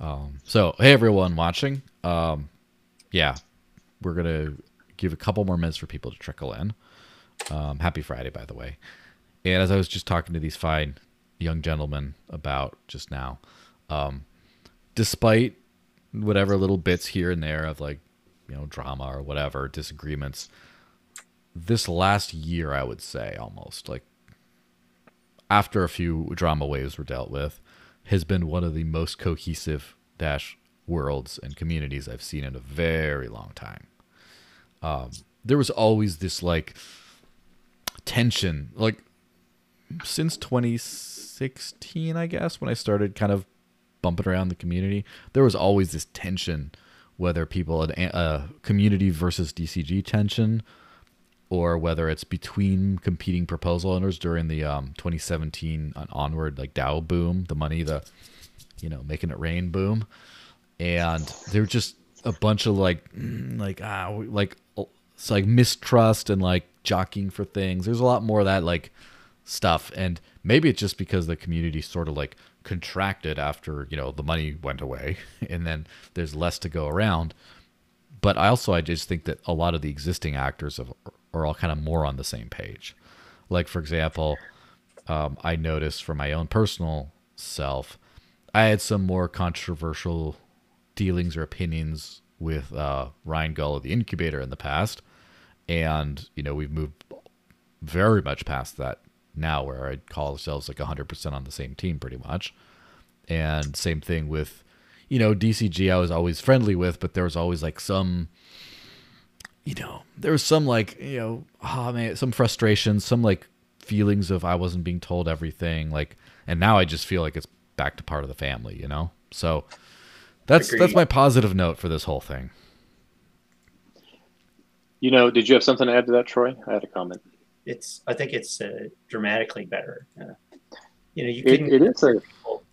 Um, so hey everyone watching. Um, yeah, we're gonna give a couple more minutes for people to trickle in. Um, happy Friday, by the way. And as I was just talking to these fine young gentlemen about just now, um, despite whatever little bits here and there of like, you know, drama or whatever, disagreements, this last year, I would say almost like after a few drama waves were dealt with, has been one of the most cohesive dash worlds and communities I've seen in a very long time. Um, there was always this like tension, like since 2016, I guess, when I started kind of bumping around the community, there was always this tension, whether people had a uh, community versus DCG tension, or whether it's between competing proposal owners during the um, 2017 onward like DAO boom, the money, the you know making it rain boom, and they were just a bunch of like like ah like it's like mistrust and like jockeying for things. There's a lot more of that like stuff, and maybe it's just because the community sort of like contracted after you know the money went away, and then there's less to go around. But I also I just think that a lot of the existing actors are all kind of more on the same page. Like for example, um, I noticed for my own personal self, I had some more controversial dealings or opinions with uh, Rion Gull of the Incubator in the past, and you know we've moved very much past that now, where I'd call ourselves like 100% on the same team, pretty much. And same thing with, you know, DCG. I was always friendly with, but there was always like some, you know, there was some like you know, oh man, some frustration, some like feelings of I wasn't being told everything, like, and now I just feel like it's back to part of the family, you know. So that's Agreed. that's my positive note for this whole thing. You know, did you have something to add to that, Troy? I had a comment. It's I think it's uh, dramatically better. Uh, you know, you couldn't it, it is a...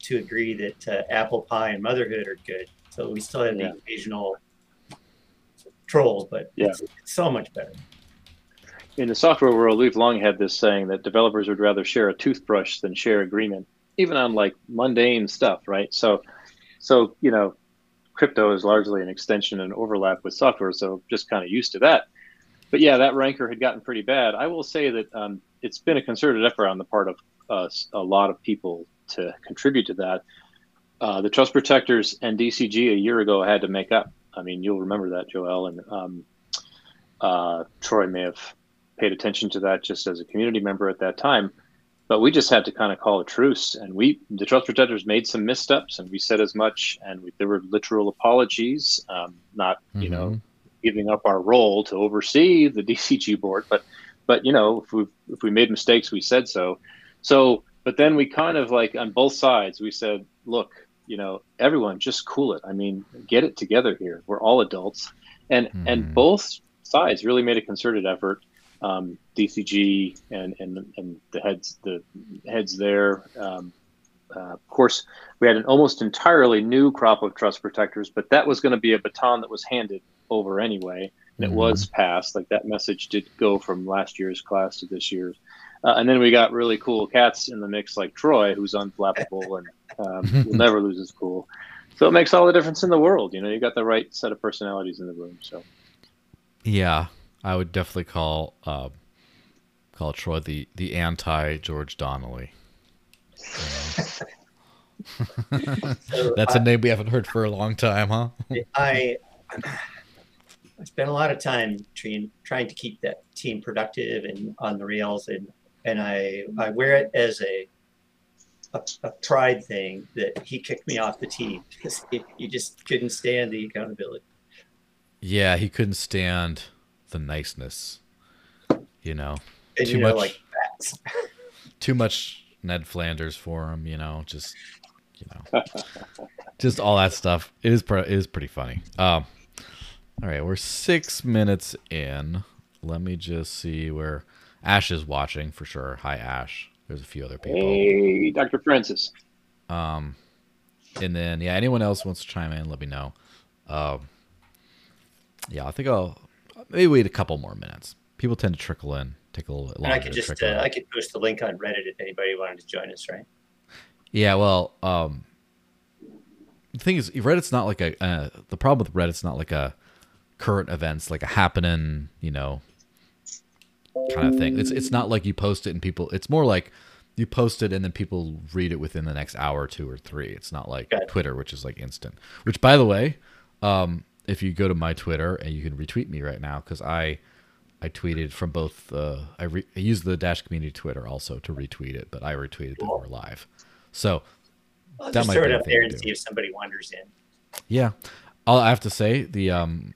to agree that uh, apple pie and motherhood are good. So we still have yeah. the occasional trolls, but yeah. It's, it's so much better. In the software world, we've long had this saying that developers would rather share a toothbrush than share agreement, even on like mundane stuff, right? So, so you know, crypto is largely an extension and overlap with software, so just kind of used to that. But yeah, that rancor had gotten pretty bad. I will say that um, it's been a concerted effort on the part of uh, a lot of people to contribute to that. Uh, the trust protectors and DCG a year ago had to make up. I mean, you'll remember that, Joel, and um, uh, Troy may have paid attention to that just as a community member at that time but we just had to kind of call a truce and we the trust protectors made some missteps and we said as much and we, there were literal apologies um, not mm-hmm. you know mm-hmm. giving up our role to oversee the dcg board but but you know if we if we made mistakes we said so so but then we kind of like on both sides we said look you know everyone just cool it i mean get it together here we're all adults and mm-hmm. and both sides really made a concerted effort um, DCG and, and and the heads the heads there. Um, uh, of course, we had an almost entirely new crop of trust protectors, but that was going to be a baton that was handed over anyway, and mm-hmm. it was passed. Like that message did go from last year's class to this year's. Uh, and then we got really cool cats in the mix, like Troy, who's unflappable and um, will never lose his cool. So it makes all the difference in the world. You know, you got the right set of personalities in the room. So, yeah, I would definitely call uh, call Troy the the anti George Donnelly. so That's I, a name we haven't heard for a long time, huh? I I spent a lot of time trying trying to keep that team productive and on the rails, and and I I wear it as a a, a pride thing that he kicked me off the team because he, he just couldn't stand the accountability. Yeah, he couldn't stand the niceness. You know, and, too you know, much like too much Ned Flanders for him. You know, just you know, just all that stuff. It is it is pretty funny. Um, all right, we're six minutes in. Let me just see where Ash is watching for sure. Hi, Ash. There's a few other people. Hey, Dr. Francis. Um, and then yeah, anyone else wants to chime in, let me know. Um, yeah, I think I'll maybe wait a couple more minutes. People tend to trickle in, take a little bit longer. And I could just uh, I could post the link on Reddit if anybody wanted to join us, right? Yeah, well, um, the thing is, Reddit's not like a uh, the problem with Reddit's not like a current events, like a happening, you know, kind of thing. It's it's not like you post it and people. It's more like you post it and then people read it within the next hour or two or three. It's not like it. Twitter, which is like instant. Which, by the way, um, if you go to my Twitter and you can retweet me right now because I I tweeted from both. Uh, I, re- I used the Dash Community Twitter also to retweet it, but I retweeted that we're live. So I'll That just might throw it up there and do. see if somebody wanders in. Yeah, I'll, I have to say the um,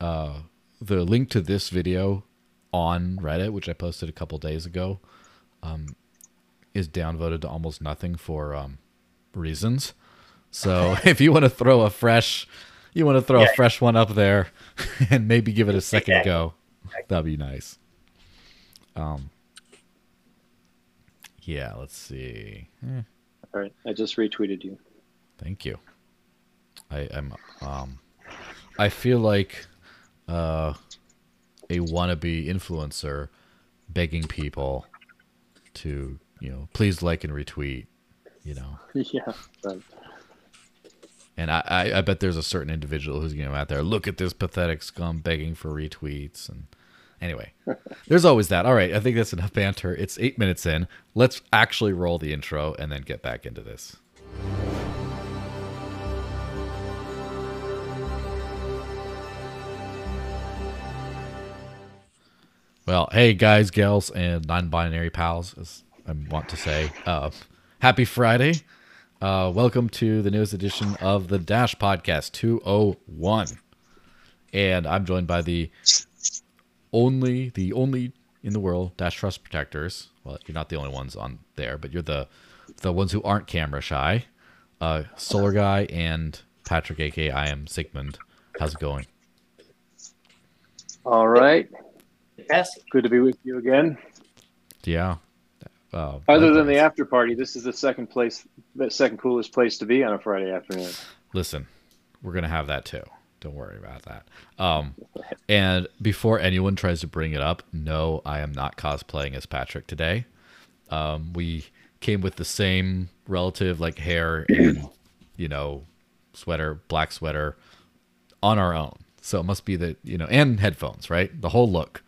uh, the link to this video on Reddit, which I posted a couple days ago, um, is downvoted to almost nothing for um, reasons. So if you want to throw a fresh, you want to throw Yeah. a fresh one up there, and maybe give it a second go, that'd be nice. Um, yeah, let's see. Eh. All right, I just retweeted you. Thank you. I am um I feel like uh a wannabe influencer begging people to, you know, please like and retweet, you know. yeah, right. And I, I, I bet there's a certain individual who's you know out there, look at this pathetic scum begging for retweets and anyway. there's always that. All right, I think that's enough banter. It's eight minutes in. Let's actually roll the intro and then get back into this. Well, hey guys, gals, and non-binary pals, as I want to say, uh, happy Friday. Uh, welcome to the newest edition of the Dash Podcast 201. And I'm joined by the only, the only in the world Dash Trust Protectors. Well, you're not the only ones on there, but you're the the ones who aren't camera shy. Uh, Solar Guy and Patrick, aka I am Sigmund. How's it going? All right, Passing. good to be with you again. Yeah. Uh, Other than the after party, this is the second place, the second coolest place to be on a Friday afternoon. listen, we're gonna have that too. Don't worry about that. Um, and before anyone tries to bring it up, no, I am not cosplaying as Patrick today. Um, we came with the same relative like hair and you know sweater, black sweater, on our own. So it must be that you know, and headphones, right? The whole look.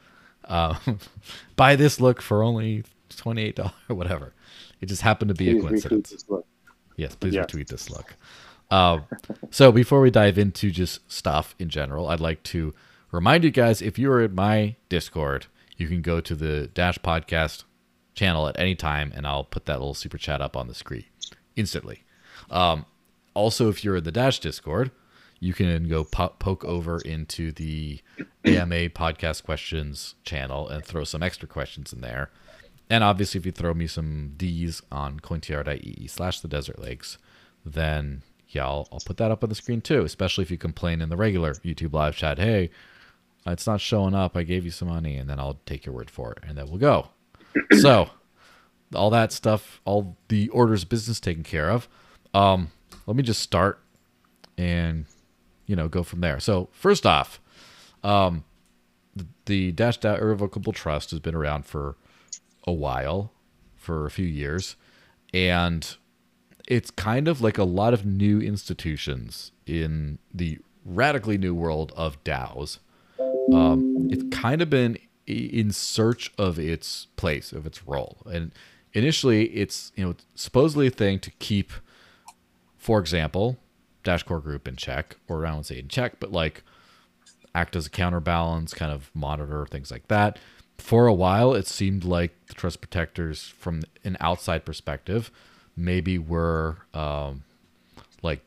Uh, buy this look for only twenty eight dollars or whatever. It just happened to be a Please retweet coincidence. Yes, please Yeah. retweet this look. Uh, so before we dive into just stuff in general, I'd like to remind you guys if you're in my Discord, you can go to the Dash Podcast channel at any time, and I'll put that little super chat up on the screen instantly. Um, also, if you're in the Dash Discord, you can go po- poke over into the AMA Podcast Questions channel and throw some extra questions in there. And obviously, if you throw me some D's on cointr.ee slash the desert lakes, then yeah, I'll, I'll put that up on the screen too, especially if you complain in the regular YouTube live chat, hey, it's not showing up. I gave you some money, and then I'll take your word for it, and then we'll go. so, all that stuff, all the orders business taken care of. Um, let me just start and, you know, go from there. So, first off, um, the, the Dash Dot Irrevocable Trust has been around for a while, for a few years, and it's kind of like a lot of new institutions in the radically new world of DAOs. Um, it's kind of been in search of its place, of its role, and initially, it's you know supposedly a thing to keep, for example, Dash Core Group in check, or I won't say in check, but like act as a counterbalance, kind of monitor things like that. For a while, it seemed like the trust protectors, from an outside perspective, maybe were um, like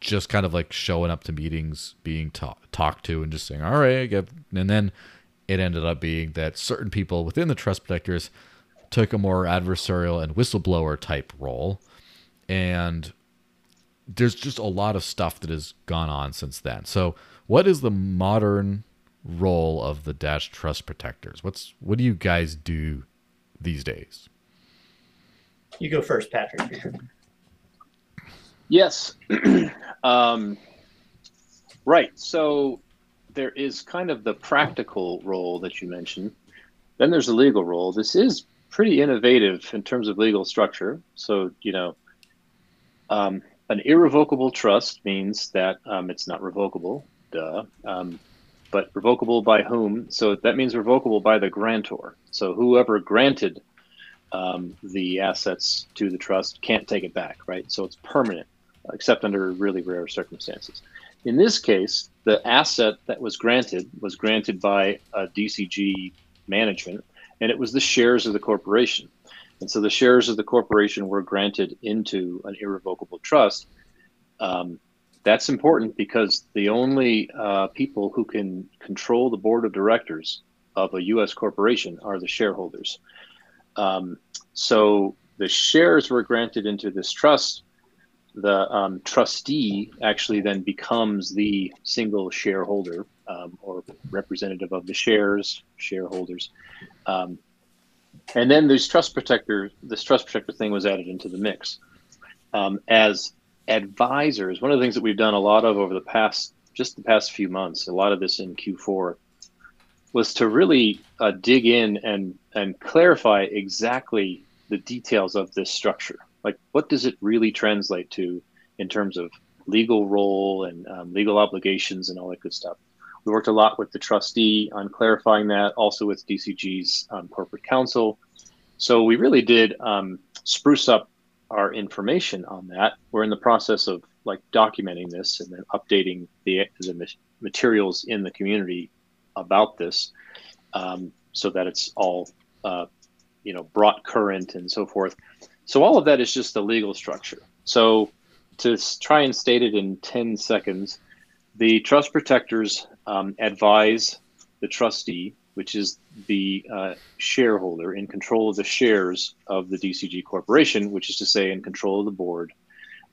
just kind of like showing up to meetings, being ta- talked to, and just saying, "All right," I get-" and then it ended up being that certain people within the trust protectors took a more adversarial and whistleblower type role, and there's just a lot of stuff that has gone on since then. So, what is the modern role of the Dash Trust Protectors? What's what do you guys do these days? You go first, Patrick. Yes. um, right. So there is kind of the practical role that you mentioned. Then there's the legal role. This is pretty innovative in terms of legal structure. So, you know, um, an irrevocable trust means that um, it's not revocable, duh. Um, but revocable by whom? So that means revocable by the grantor. So whoever granted um, the assets to the trust can't take it back, right? So it's permanent, except under really rare circumstances. In this case, the asset that was granted was granted by a DCG management, and it was the shares of the corporation. And so the shares of the corporation were granted into an irrevocable trust. Um, that's important because the only uh, people who can control the board of directors of a U.S. corporation are the shareholders. Um, so the shares were granted into this trust. The um, trustee actually then becomes the single shareholder um, or representative of the shares, shareholders. And then this trust protector, this trust protector thing was added into the mix um, as advisors. One of the things that we've done a lot of over the past, just the past few months, a lot of this in Q4, was to really uh, dig in and and clarify exactly the details of this structure. Like, what does it really translate to in terms of legal role and um, legal obligations and all that good stuff? We worked a lot with the trustee on clarifying that, also with DCG's um, corporate counsel. So we really did um, spruce up our information on that. We're in the process of like documenting this and then updating the, the materials in the community about this um, so that it's all uh, you know brought current and so forth. So all of that is just the legal structure. So to try and state it in 10 seconds, the trust protectors um, advise the trustee, which is the uh, shareholder in control of the shares of the DCG corporation, which is to say, in control of the board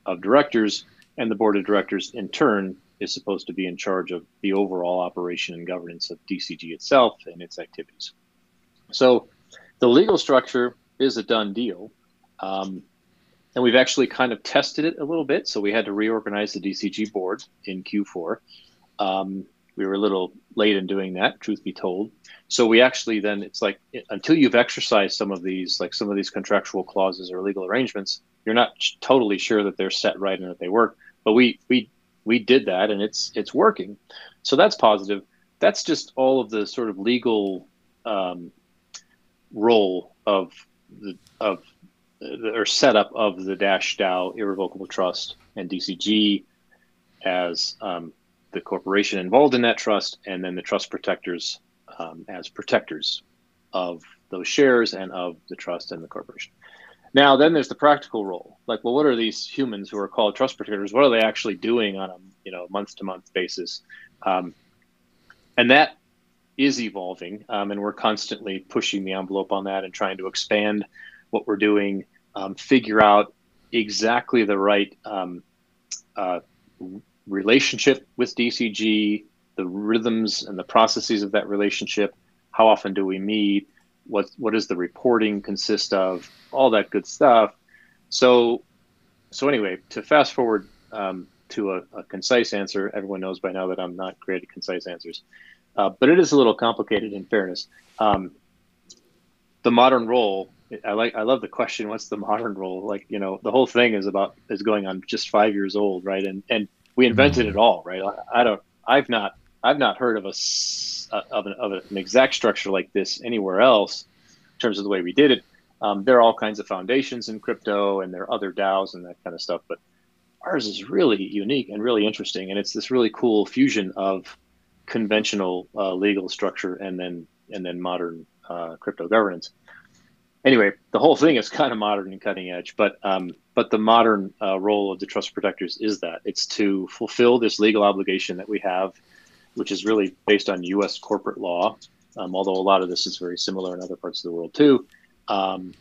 of directors. And the board of directors, in turn, is supposed to be in charge of the overall operation and governance of DCG itself and its activities. So the legal structure is a done deal. Um, and we've actually kind of tested it a little bit. So we had to reorganize the DCG board in Q4. Um, we were a little late in doing that, truth be told. So we actually then it's like until you've exercised some of these, like some of these contractual clauses or legal arrangements, you're not totally sure that they're set right and that they work. But we we we did that and it's it's working. So that's positive. That's just all of the sort of legal um, role of the of or setup of the Dash DAO irrevocable trust and DCG as um, the corporation involved in that trust, and then the trust protectors um, as protectors of those shares and of the trust and the corporation. Now, then there's the practical role. Like, well, what are these humans who are called trust protectors? What are they actually doing on a you know month to month basis? Um, and that is evolving, um, and we're constantly pushing the envelope on that and trying to expand what we're doing, um, figure out exactly the right um, uh, relationship with DCG, the rhythms and the processes of that relationship. How often do we meet? What what does the reporting consist of? All that good stuff. So, so anyway, to fast forward um, to a, a, concise answer, everyone knows by now that I'm not great at concise answers, uh, but it is a little complicated. In fairness, um, the modern role. I like. I love the question. What's the modern role? Like you know, the whole thing is about is going on just five years old, right? And and we invented it all, right? I, don't, I've not, I've not heard of a of an, of an exact structure like this anywhere else in terms of the way we did it. Um, there are all kinds of foundations in crypto, and there are other DAOs and that kind of stuff, but ours is really unique and really interesting, and it's this really cool fusion of conventional uh, legal structure and then and then modern uh, crypto governance anyway, the whole thing is kind of modern and cutting edge, but um, but the modern uh, role of the trust protectors is that it's to fulfill this legal obligation that we have, which is really based on U.S. corporate law, um, although a lot of this is very similar in other parts of the world too. Um,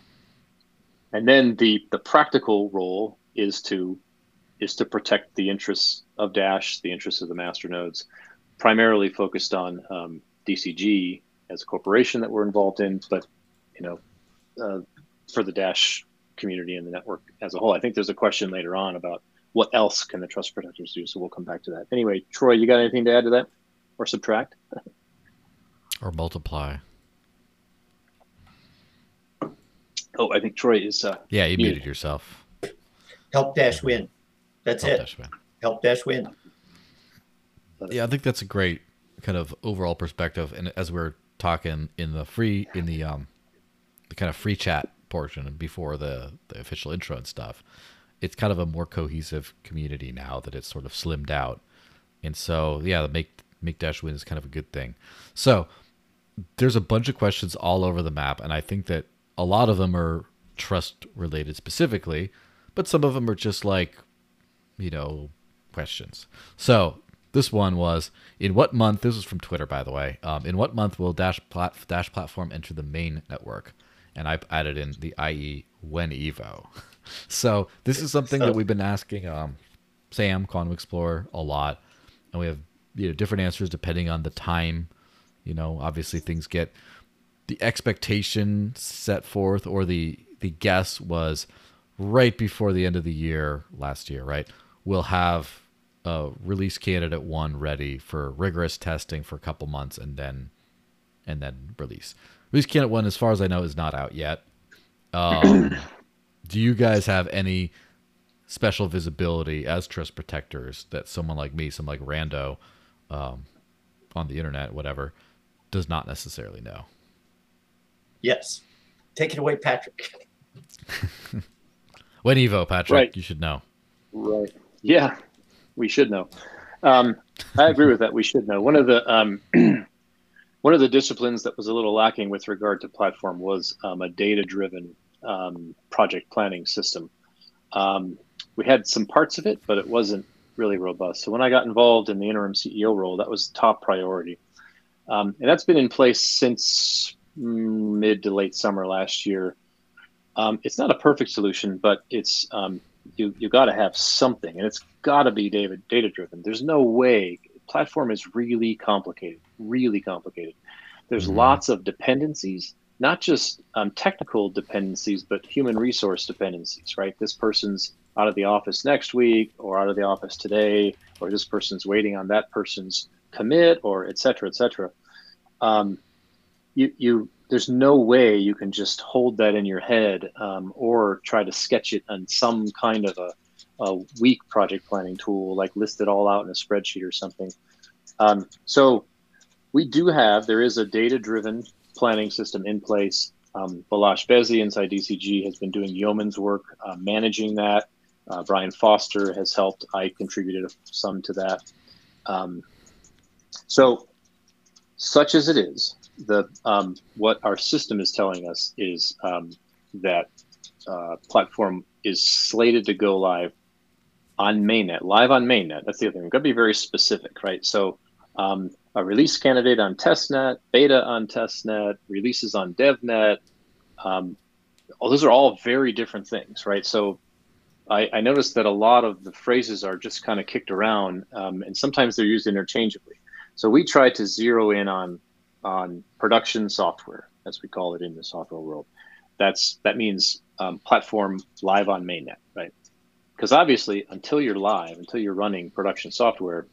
and then the the practical role is to is to protect the interests of Dash, the interests of the master nodes, primarily focused on um, DCG as a corporation that we're involved in, but you know uh, for the Dash community and the network as a whole. I think there's a question later on about what else can the trust protectors do. So we'll come back to that. Anyway, Troy, you got anything to add to that or subtract? or multiply. Oh, I think Troy is. Uh, yeah, you muted yourself. Help Dash win. That's Help it. Dash win. Help Dash win. Yeah, I think that's a great kind of overall perspective. And as we're talking in the free in the um the kind of free chat portion before the the official intro and stuff, it's kind of a more cohesive community now that it's sort of slimmed out. And so yeah, the make make dash win is kind of a good thing. So there's a bunch of questions all over the map, and I think that a lot of them are trust related specifically, but some of them are just like, you know, questions. So this one was in what month? This was from Twitter, by the way. Um, in what month will Dash plat, Dash platform enter the main network? And I've added in the IE when Evo. so this is something that we've been asking um, Sam Quantum Explorer a lot, and we have you know different answers depending on the time. You know, obviously things get the expectation set forth or the the guess was right before the end of the year last year, right? We'll have a release candidate one ready for rigorous testing for a couple months and then and then release. Release candidate one, as far as I know, is not out yet. Um, do you guys have any special visibility as trust protectors that someone like me, some like Rando, um, on the internet, whatever, does not necessarily know? Yes. Take it away, Patrick. When Evo, Patrick, Right. you should know. Right. Yeah, we should know. Um, I agree with that. We should know. One of the um, one of the disciplines that was a little lacking with regard to platform was um, a data-driven um, project planning system. Um, we had some parts of it, but it wasn't really robust. So when I got involved in the interim CEO role, that was top priority, um, and that's been in place since mm, mid to late summer last year. Um, it's not a perfect solution, but it's um, you you got to have something, and it's got to be data data driven. There's no way platform is really complicated, really complicated. There's Mhm. lots of dependencies, not just um, technical dependencies, but human resource dependencies. Right? This person's out of the office next week, or out of the office today, or this person's waiting on that person's commit, or et cetera, et cetera. Um, you you there's no way you can just hold that in your head um, or try to sketch it on some kind of a, a weak project planning tool like list it all out in a spreadsheet or something um, so we do have there is a data driven planning system in place um, Balazs Bezi inside DCG has been doing yeoman's work uh, managing that. Uh, Brian Foster has helped. I contributed some to that. Um, so, such as it is, the um, what our system is telling us is um, that uh, platform is slated to go live on mainnet, live on mainnet. That's the other thing. We've got to be very specific, right? So um, a release candidate on testnet, beta on testnet, releases on devnet. Um, those are all very different things, right? So I, I noticed that a lot of the phrases are just kind of kicked around, um, and sometimes they're used interchangeably. So we try to zero in on on production software, as we call it in the software world. That's that means um, platform live on mainnet, right? Because obviously, until you're live, until you're running production software,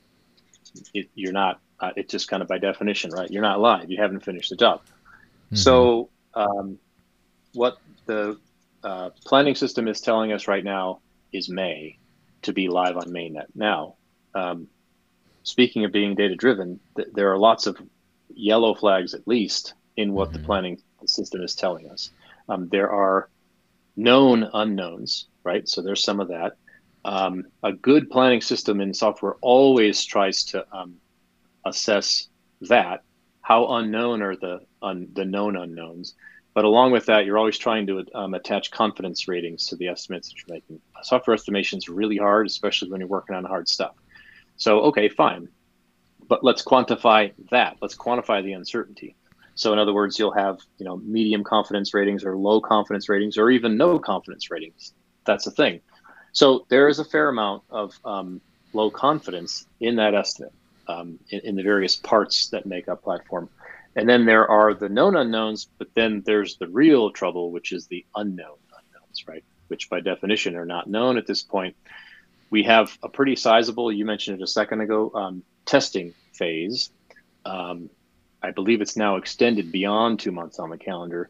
it, you're not. Uh, it's just kind of by definition, right? You're not live. You haven't finished the job. So, um, what the uh, planning system is telling us right now is May to be live on mainnet. Now, um, speaking of being data driven, th- there are lots of yellow flags at least in what the Mhm. planning system is telling us. Um, there are known unknowns, right? So there's some of that. Um, a good planning system in software always tries to um, assess that. How unknown are the un, the known unknowns? But along with that, you're always trying to um, attach confidence ratings to the estimates that you're making. Software estimation is really hard, especially when you're working on hard stuff. So, okay, fine. But let's quantify that. Let's quantify the uncertainty. So, in other words, you'll have you know medium confidence ratings or low confidence ratings or even no confidence ratings. That's a thing. So there is a fair amount of um, low confidence in that estimate um, in, in the various parts that make up platform. And then there are the known unknowns, but then there's the real trouble, which is the unknown unknowns, right? Which by definition are not known at this point. We have a pretty sizable, you mentioned it a second ago, um, testing phase. Um, I believe it's now extended beyond two months on the calendar.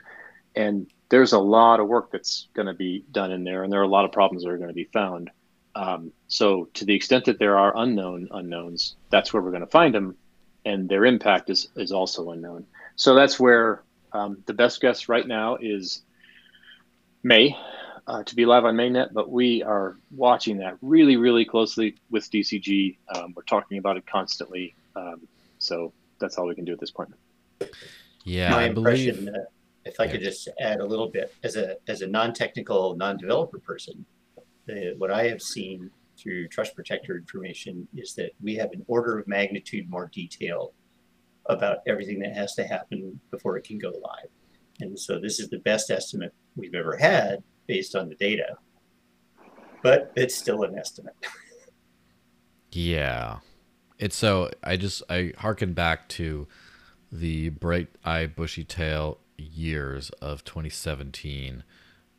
And there's a lot of work that's going to be done in there, and there are a lot of problems that are going to be found. Um, so to the extent that there are unknown unknowns, that's where we're going to find them, and their impact is is also unknown. So that's where um, the best guess right now is May uh, to be live on mainnet, but we are watching that really, really closely with DCG. Um, we're talking about it constantly. Um, so that's all we can do at this point. Yeah, My I impression, believe. uh, if I could just add a little bit, as a as a non-technical, non-developer person, the, what I have seen through Trust Protector information is that we have an order of magnitude more detail about everything that has to happen before it can go live. And so this is the best estimate we've ever had based on the data. But it's still an estimate. Yeah. It's so I just I harken back to the bright eye bushy tail years of 2017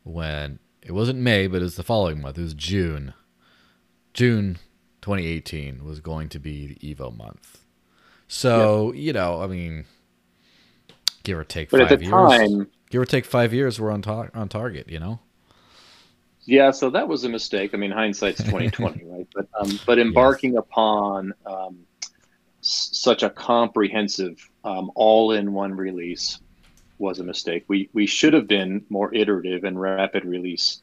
when it wasn't May but it was the following month. It was June. June 2018 was going to be the Evo month. So, you know, I mean give or take But 5 at the years. time, give or take 5 years we're on tar- on target, you know. Yeah, so that was a mistake. I mean, hindsight's twenty twenty, right? But um, but embarking upon um, s- such a comprehensive, um, all-in-one release was a mistake. We we should have been more iterative and rapid release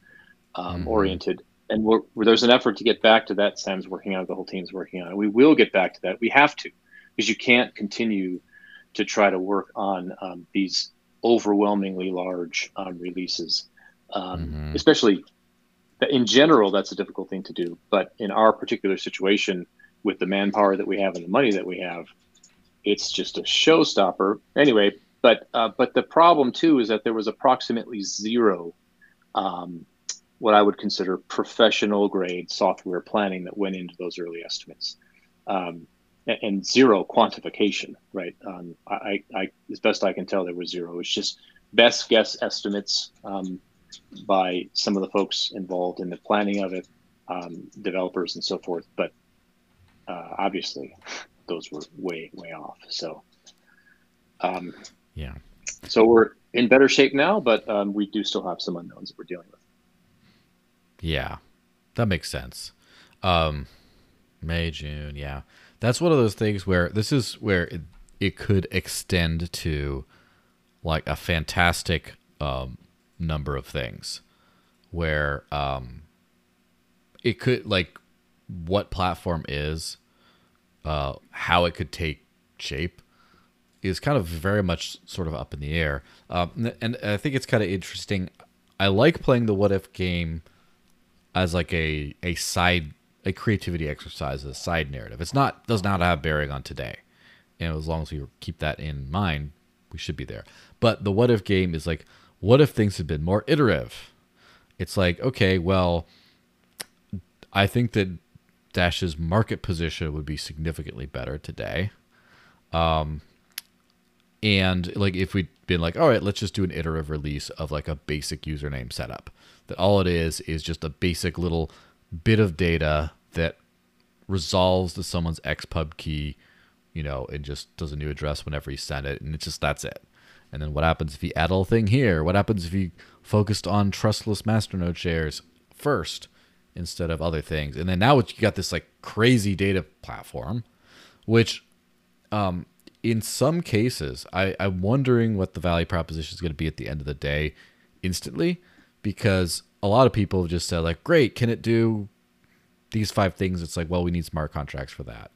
um, Mhm. oriented. And we're, there's an effort to get back to that. Sam's working on it. The whole team's working on it. We will get back to that. We have to, because you can't continue to try to work on um, these overwhelmingly large um, releases, um, Mhm. especially in general, that's a difficult thing to do. But in our particular situation, with the manpower that we have and the money that we have, it's just a showstopper. Anyway, but uh, but the problem too is that there was approximately zero, um, what I would consider professional grade software planning that went into those early estimates, um, and, and zero quantification. Right? Um, I, I, as best I can tell, there was zero. It's just best guess estimates. Um, by some of the folks involved in the planning of it, um, developers and so forth. But uh, obviously, those were way, way off. So, um, Yeah. so we're in better shape now, but um, we do still have some unknowns that we're dealing with. Yeah, that makes sense. Um, May, June, yeah, that's one of those things where this is where it, it could extend to like a fantastic um, number of things, where um, it could like what platform is, uh, how it could take shape is kind of very much sort of up in the air. Um, and I think it's kind of interesting. I like playing the what if game as like a a side a creativity exercise, a side narrative. It's not does not have bearing on today, and as long as we keep that in mind, we should be there. But the what if game is like, what if things had been more iterative? It's like, okay, well, I think that Dash's market position would be significantly better today. Um, and like if we'd been like, all right, let's just do an iterative release of like a basic username setup. That all it is is just a basic little bit of data that resolves to someone's xpub key, you know, and just does a new address whenever you send it, and it's just that's it. And then what happens if you add a thing here? What happens if you focused on trustless masternode shares first instead of other things? And then now you got this like crazy data platform, which um, in some cases, I, I'm wondering what the value proposition is going to be at the end of the day instantly, because a lot of people have just said, like, great, can it do these five things? It's like, well, we need smart contracts for that.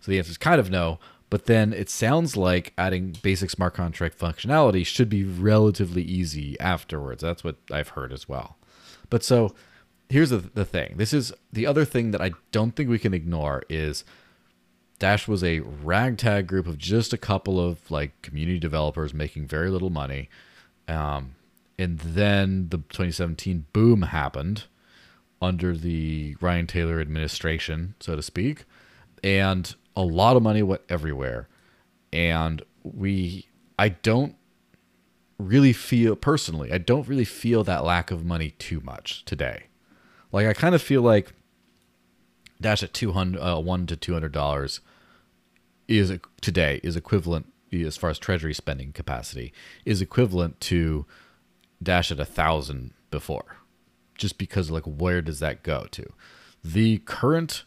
So the answer is kind of no. But then it sounds like adding basic smart contract functionality should be relatively easy afterwards. That's what I've heard as well. But so here's the, the thing this is the other thing that I don't think we can ignore is Dash was a ragtag group of just a couple of like community developers making very little money. Um, and then the 2017 boom happened under the Ryan Taylor administration, so to speak. And a lot of money went everywhere. And we, I don't really feel, personally, I don't really feel that lack of money too much today. Like, I kind of feel like Dash at 200, uh, 1 to $200 is today is equivalent as far as treasury spending capacity is equivalent to dash at a thousand before just because like where does that go to the current,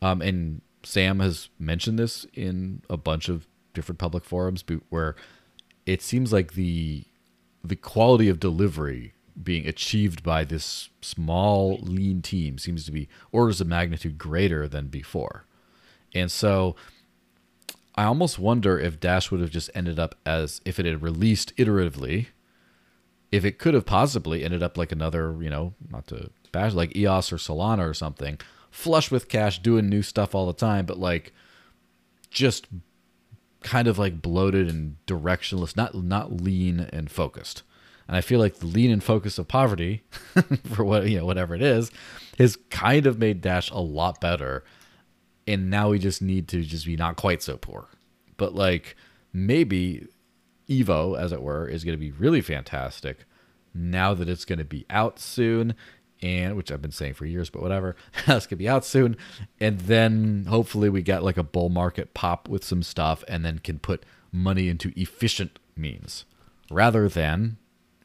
um, and Sam has mentioned this in a bunch of different public forums, where it seems like the the quality of delivery being achieved by this small lean team seems to be orders of magnitude greater than before. And so I almost wonder if Dash would have just ended up as if it had released iteratively, if it could have possibly ended up like another, you know, not to bash like EOS or Solana or something, flush with cash, doing new stuff all the time, but like just kind of like bloated and directionless, not not lean and focused. And I feel like the lean and focus of poverty, for what you know, whatever it is, has kind of made Dash a lot better. And now we just need to just be not quite so poor. But like maybe Evo, as it were, is going to be really fantastic now that it's going to be out soon and which I've been saying for years, but whatever. That's gonna be out soon, and then hopefully we get like a bull market pop with some stuff, and then can put money into efficient means rather than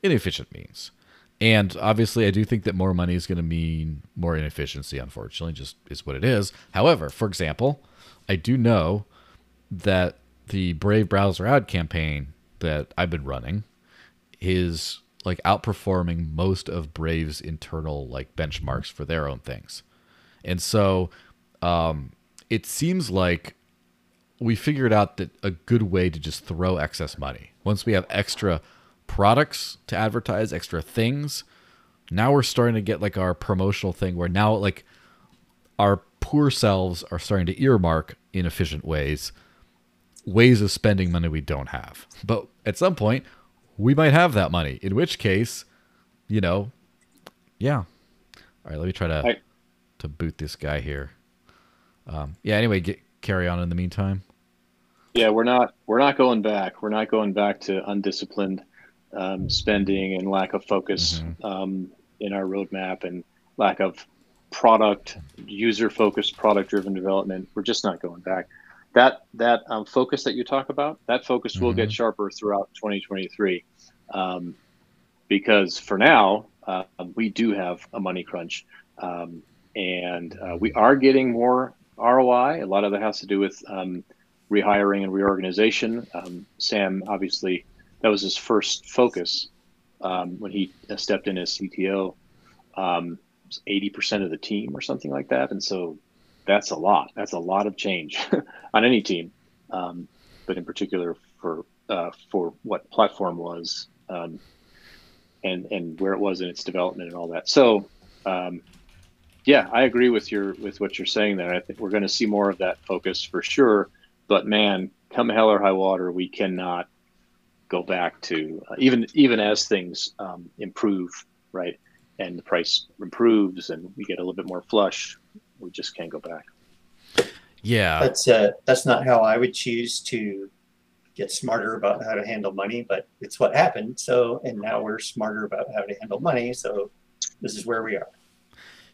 inefficient means. And obviously, I do think that more money is going to mean more inefficiency. Unfortunately, just is what it is. However, for example, I do know that the Brave Browser Ad campaign that I've been running is like outperforming most of Brave's internal like benchmarks for their own things. And so um, it seems like we figured out that a good way to just throw excess money. Once we have extra products to advertise, extra things, now we're starting to get like our promotional thing where now like our poor selves are starting to earmark inefficient ways ways of spending money we don't have. But at some point, we might have that money. In which case, you know, yeah. All right, let me try to I, to boot this guy here. Um, yeah. Anyway, get carry on in the meantime. Yeah, we're not we're not going back. We're not going back to undisciplined um, spending and lack of focus mm-hmm. um, in our roadmap and lack of product user focused product driven development. We're just not going back that that um, focus that you talk about, that focus mm-hmm. will get mm-hmm. sharper throughout 2023, um, because for now uh, we do have a money crunch, um, and uh, we are getting more ROI. A lot of that has to do with um, rehiring and reorganization. Um, Sam obviously that was his first focus um, when he stepped in as CTO. 80% of the team or something like that, and so that's a lot. That's a lot of change on any team, um, but in particular for uh, for what platform was um, and and where it was in its development and all that. So, um, yeah, I agree with your with what you're saying there. I think we're going to see more of that focus for sure. But man, come hell or high water, we cannot go back to uh, even even as things um, improve, right? And the price improves, and we get a little bit more flush we just can't go back. Yeah, that's uh, that's not how I would choose to get smarter about how to handle money, but it's what happened. So, and now we're smarter about how to handle money. So, this is where we are.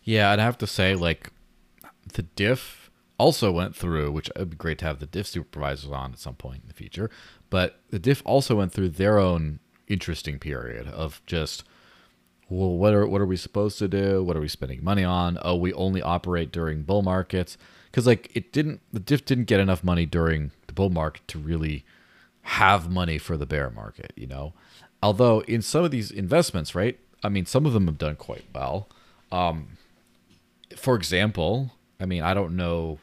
Yeah, I'd have to say, like, the diff also went through, which would be great to have the DIF supervisors on at some point in the future. But the DIF also went through their own interesting period of just well, what are what are we supposed to do? What are we spending money on? Oh, we only operate during bull markets because like it didn't the DIF didn't get enough money during the bull market to really have money for the bear market, you know. Although in some of these investments, right? I mean, some of them have done quite well. Um, for example, I mean, I don't know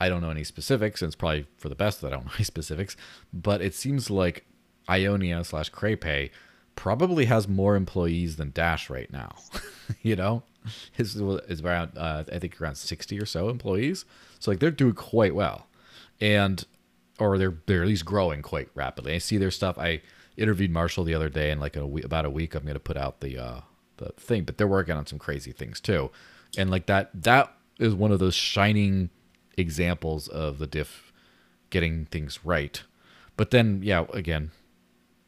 I don't know any specifics, and it's probably for the best that I don't know any specifics, but it seems like Ionia slash CakePay probably has more employees than Dash right now. you know, his is around uh, I think around sixty or so employees. So like they're doing quite well, and or they're they're at least growing quite rapidly. I see their stuff. I interviewed Marshall the other day, and like a week, about a week, I'm to put out the uh, the thing. But they're working on some crazy things too, and like that that is one of those shining examples of the DIF getting things right. But then, yeah, again,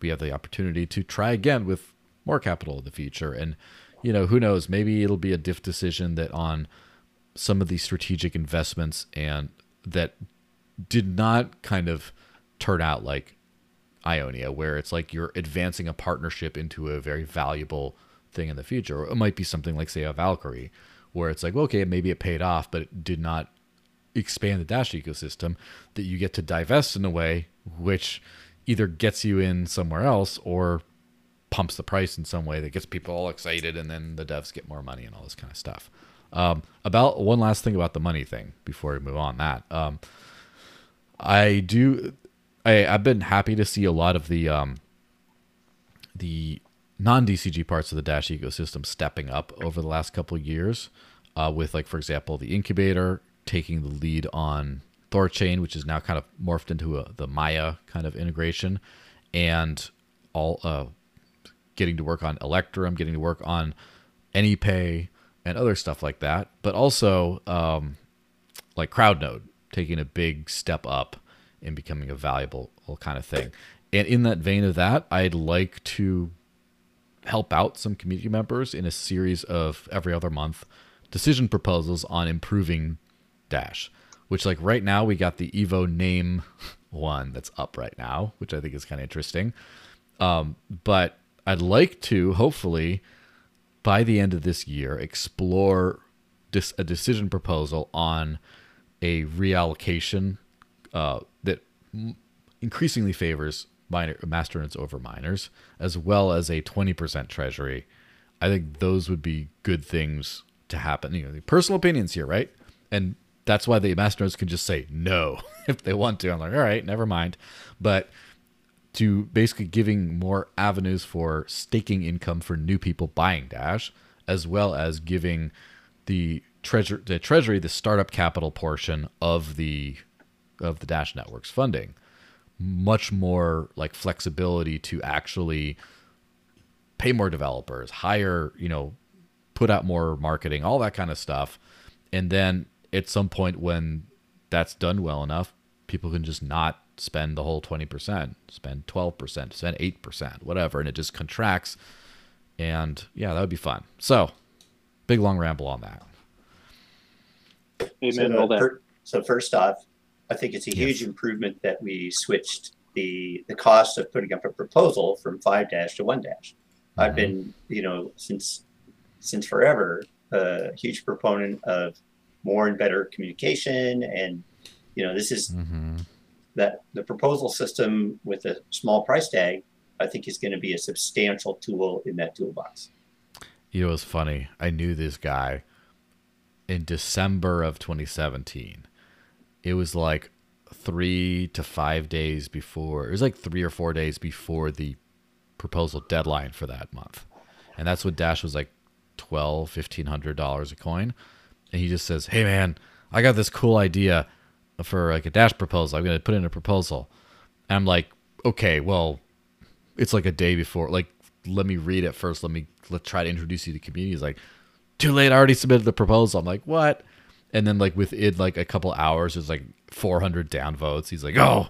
we have the opportunity to try again with more capital in the future. And, you know, who knows, maybe it'll be a DIF decision that on some of these strategic investments and that did not kind of turn out like Ionia, where it's like you're advancing a partnership into a very valuable thing in the future. Or it might be something like, say, a Valkyrie, where it's like, okay, maybe it paid off, but it did not expand the Dash ecosystem. That you get to divest in a way which either gets you in somewhere else or pumps the price in some way that gets people all excited, and then the devs get more money and all this kind of stuff. Um, about one last thing about the money thing before we move on that. Um, I do. I, I've been happy to see a lot of the um, the non DCG parts of the Dash ecosystem stepping up over the last couple years. Uh, with like, for example, the incubator taking the lead on Thorchain, which is now kind of morphed into a, the Maya kind of integration, and all uh, getting to work on Electrum, getting to work on AnyPay and other stuff like that. But also um, like CrowdNode taking a big step up in becoming a valuable kind of thing. And in that vein of that, I'd like to help out some community members in a series of every other month decision proposals on improving Dash. Which like right now we got the Evo name one that's up right now, which I think is kind of interesting. Um, but I'd like to hopefully by the end of this year explore dis- a decision proposal on a reallocation uh, that m- increasingly favors minor masternodes over miners, as well as a 20% treasury. I think those would be good things to happen. You know, personal opinions here, right? And that's why the masternodes can just say no if they want to. I'm like, all right, never mind. But to basically giving more avenues for staking income for new people buying Dash, as well as giving the treasure the treasury the startup capital portion of the of the Dash network's funding much more like flexibility to actually pay more developers, hire, you know, put out more marketing, all that kind of stuff. And then at some point when that's done well enough, people can just not spend the whole 20%, spend 12%, spend 8%, whatever, and it just contracts. And yeah, that would be fun. So, big long ramble on that. Amen. So, all that. fir- so first off, I think it's a huge improvement that we switched the the cost of putting up a proposal from five dash to one dash. I've Mhm. been, you know, since since forever, a huge proponent of more and better communication, and you know, this is Mm-hmm. that the proposal system with a small price tag. I think is going to be a substantial tool in that toolbox. You know, it was funny. I knew this guy in December of 2017. It was like three to five days before, it was like three or four days before the proposal deadline for that month. And that's when Dash was like twelve, fifteen hundred dollars a coin. And he just says, Hey man, I got this cool idea for like a Dash proposal. I'm gonna put in a proposal. And I'm like, okay, well, it's like a day before. Like, let me read it first. Let me let's try to introduce you to the community. He's like, too late. I already submitted the proposal. I'm like, what? And then like within like a couple hours, there's like 400 downvotes. He's like, oh,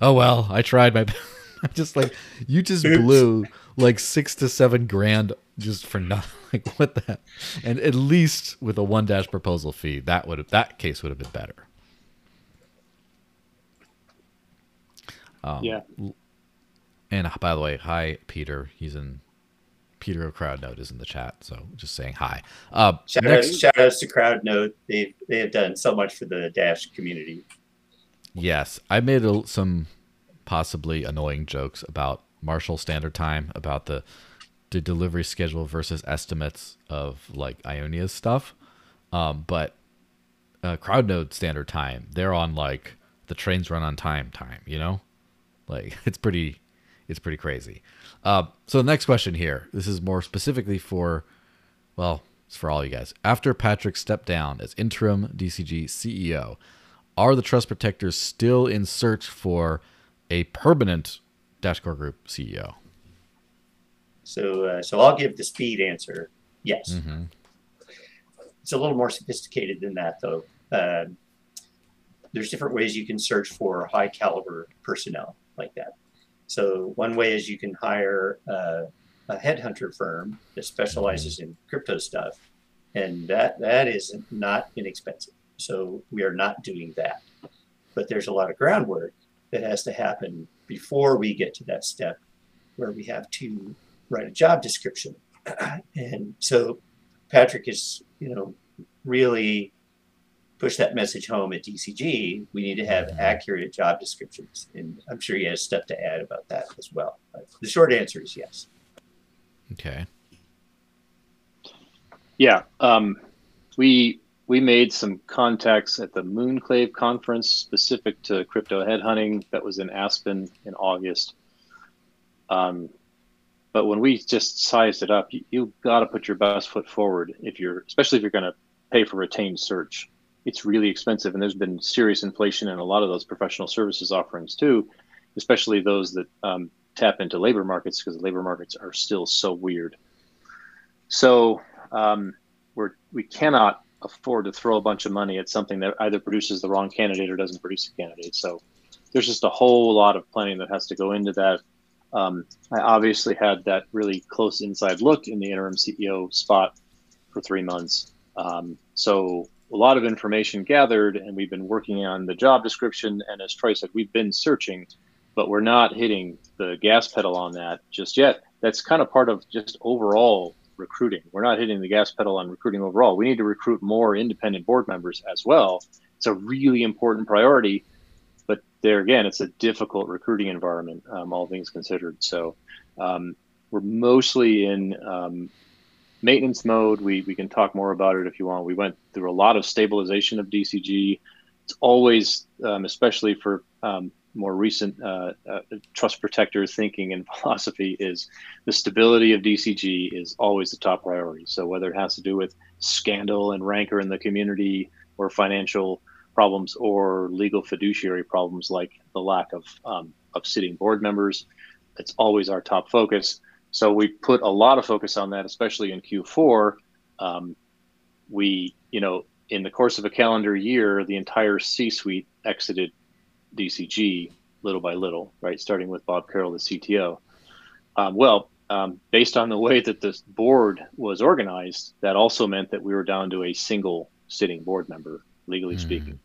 oh well, I tried my. I'm just like, you just blew like six to seven grand just for nothing. Like what the? And at least with a one dash proposal fee, that would have that case would have been better. Um, Yeah. And by the way, hi Peter. He's in Peter of CrowdNode is in the chat, so just saying hi. Uh, Shout next, outs, shout outs to CrowdNode. They they have done so much for the Dash community. yes, I made a, some possibly annoying jokes about Marshall Standard Time, about the the delivery schedule versus estimates of like Ionia's stuff. Um, but uh, CrowdNode Standard Time, they're on like the trains run on time time. You know, like it's pretty it's pretty crazy. Uh, so the next question here, this is more specifically for, well, it's for all you guys. After Patrick stepped down as interim DCG CEO, are the Trust Protectors still in search for a permanent Dashcore Group CEO? So uh, so I'll give the speed answer. Yes. Mm-hmm. It's a little more sophisticated than that, though. Um there's different ways you can search for high caliber personnel like that. So one way is you can hire uh, a headhunter firm that specializes in crypto stuff, and that that is not inexpensive. So we are not doing that. But there's a lot of groundwork that has to happen before we get to that step where we have to write a job description. and so Patrick is, you know, really push that message home at DCG, we need to have Mhm. accurate job descriptions. And I'm sure he has stuff to add about that as well. But the short answer is yes. Okay. Yeah, um, we we made some contacts at the Moonclave conference specific to crypto headhunting that was in Aspen in August. Um, but when we just sized it up, you, you got to put your best foot forward if you're, especially if you're going to pay for retained search. It's really expensive, and there's been serious inflation in a lot of those professional services offerings too, especially those that um, tap into labor markets because the labor markets are still so weird. So um, we're we cannot afford to throw a bunch of money at something that either produces the wrong candidate or doesn't produce a candidate. So there's just a whole lot of planning that has to go into that. Um, I obviously had that really close inside look in the interim CEO spot for three months. Um, so a lot of information gathered, and we've been working on the job description. And as Troy said, we've been searching, but we're not hitting the gas pedal on that just yet. That's kind of part of just overall recruiting. We're not hitting the gas pedal on recruiting overall. We need to recruit more independent board members as well. It's a really important priority, there again, it's a difficult recruiting environment, um, all things considered. So um, we're mostly in um, maintenance mode. We, we can talk more about it if you want. We went through a lot of stabilization of DCG. It's always, um, especially for um, more recent uh, uh, trust protector thinking and philosophy is the stability of DCG is always the top priority. So whether it has to do with scandal and rancor in the community or financial problems or legal fiduciary problems like the lack of, um, of sitting board members, it's always our top focus. So we put a lot of focus on that, especially in Q4. Um, we, you know, in the course of a calendar year, the entire C-suite exited DCG little by little, right? Starting with Bob Carroll, the CTO. Um, well, um, based on the way that this board was organized, that also meant that we were down to a single sitting board member, legally Hmm. speaking.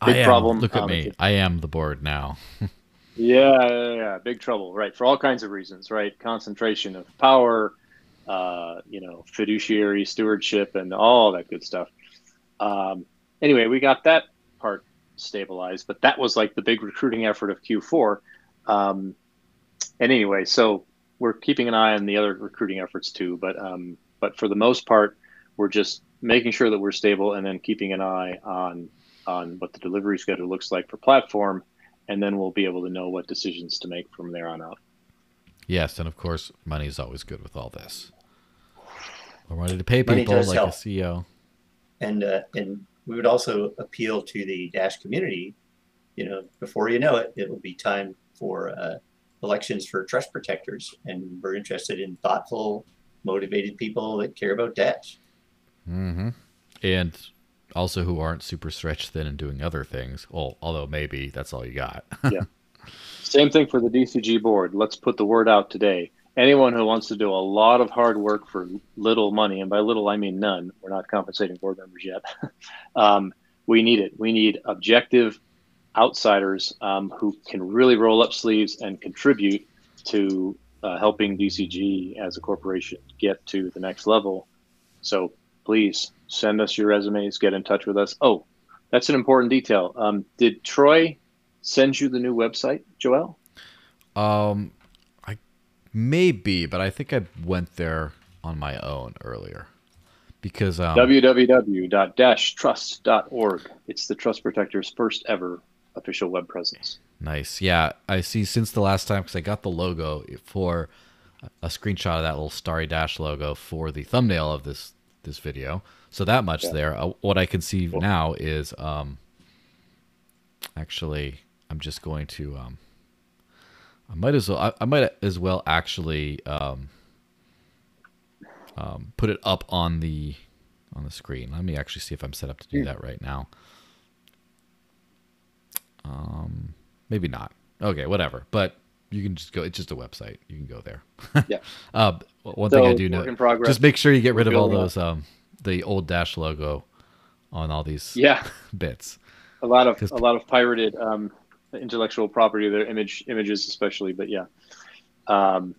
I Big am, problem. Look at Um, me. I am the board now. Yeah, yeah, yeah, big trouble, right? For all kinds of reasons, right? Concentration of power, uh, you know, fiduciary stewardship, and all that good stuff. Um, anyway, we got that part stabilized, but that was like the big recruiting effort of Q4. Um, and anyway, so we're keeping an eye on the other recruiting efforts too, but um, but for the most part, we're just making sure that we're stable and then keeping an eye on on what the delivery schedule looks like for platform and then we'll be able to know what decisions to make from there on out. Yes, and of course, money is always good with all this. We're ready to pay people like help. a CEO. And uh, and we would also appeal to the Dash community. You know, before you know it, it will be time for uh, elections for trust protectors, and we're interested in thoughtful, motivated people that care about Dash. Hmm And also who aren't super stretched thin and doing other things. Well, although maybe that's all you got. Yeah. Same thing for the DCG board. Let's put the word out today. Anyone who wants to do a lot of hard work for little money, and by little I mean none, we're not compensating board members yet. um, we need it. We need objective outsiders um, who can really roll up sleeves and contribute to uh, helping DCG as a corporation get to the next level. So please send us your resumes, get in touch with us. Oh, that's an important detail. Um, did Troy send you the new website, Joel? um, I maybe, but I think I went there on my own earlier because um, www.trust.org. It's the Trust Protector's first ever official web presence. Nice. Yeah, I see since the last time because I got the logo for a screenshot of that little Starry Dash logo for the thumbnail of this this video. So that much Yeah. there. Uh, what I can see Cool. now is um actually I'm just going to um I might as well I, I might as well actually um um put it up on the on the screen. Let me actually see if I'm set up to do Hmm. that right now. Um, maybe not. Okay, whatever. But you can just go. It's just a website. You can go there. Yeah. uh, one So, thing I do know. in progress. Just make sure you get rid of all those um the old dash logo on all these Yeah, bits. a lot of a lot of pirated um, intellectual property, their image images especially. But yeah, um,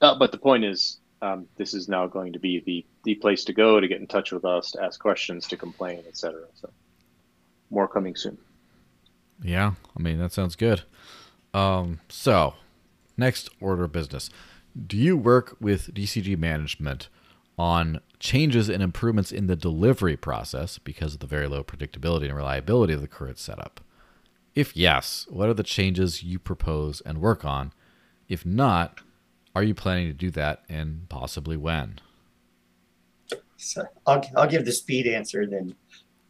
uh, but the point is, um, this is now going to be the the place to go to get in touch with us, to ask questions, to complain, etc. So more coming soon. Yeah, I mean that sounds good. Um, so next order of business. Do you work with DCG management on changes and improvements in the delivery process because of the very low predictability and reliability of the current setup? If yes, what are the changes you propose and work on? If not, are you planning to do that and possibly when? So I'll, I'll give the speed answer, then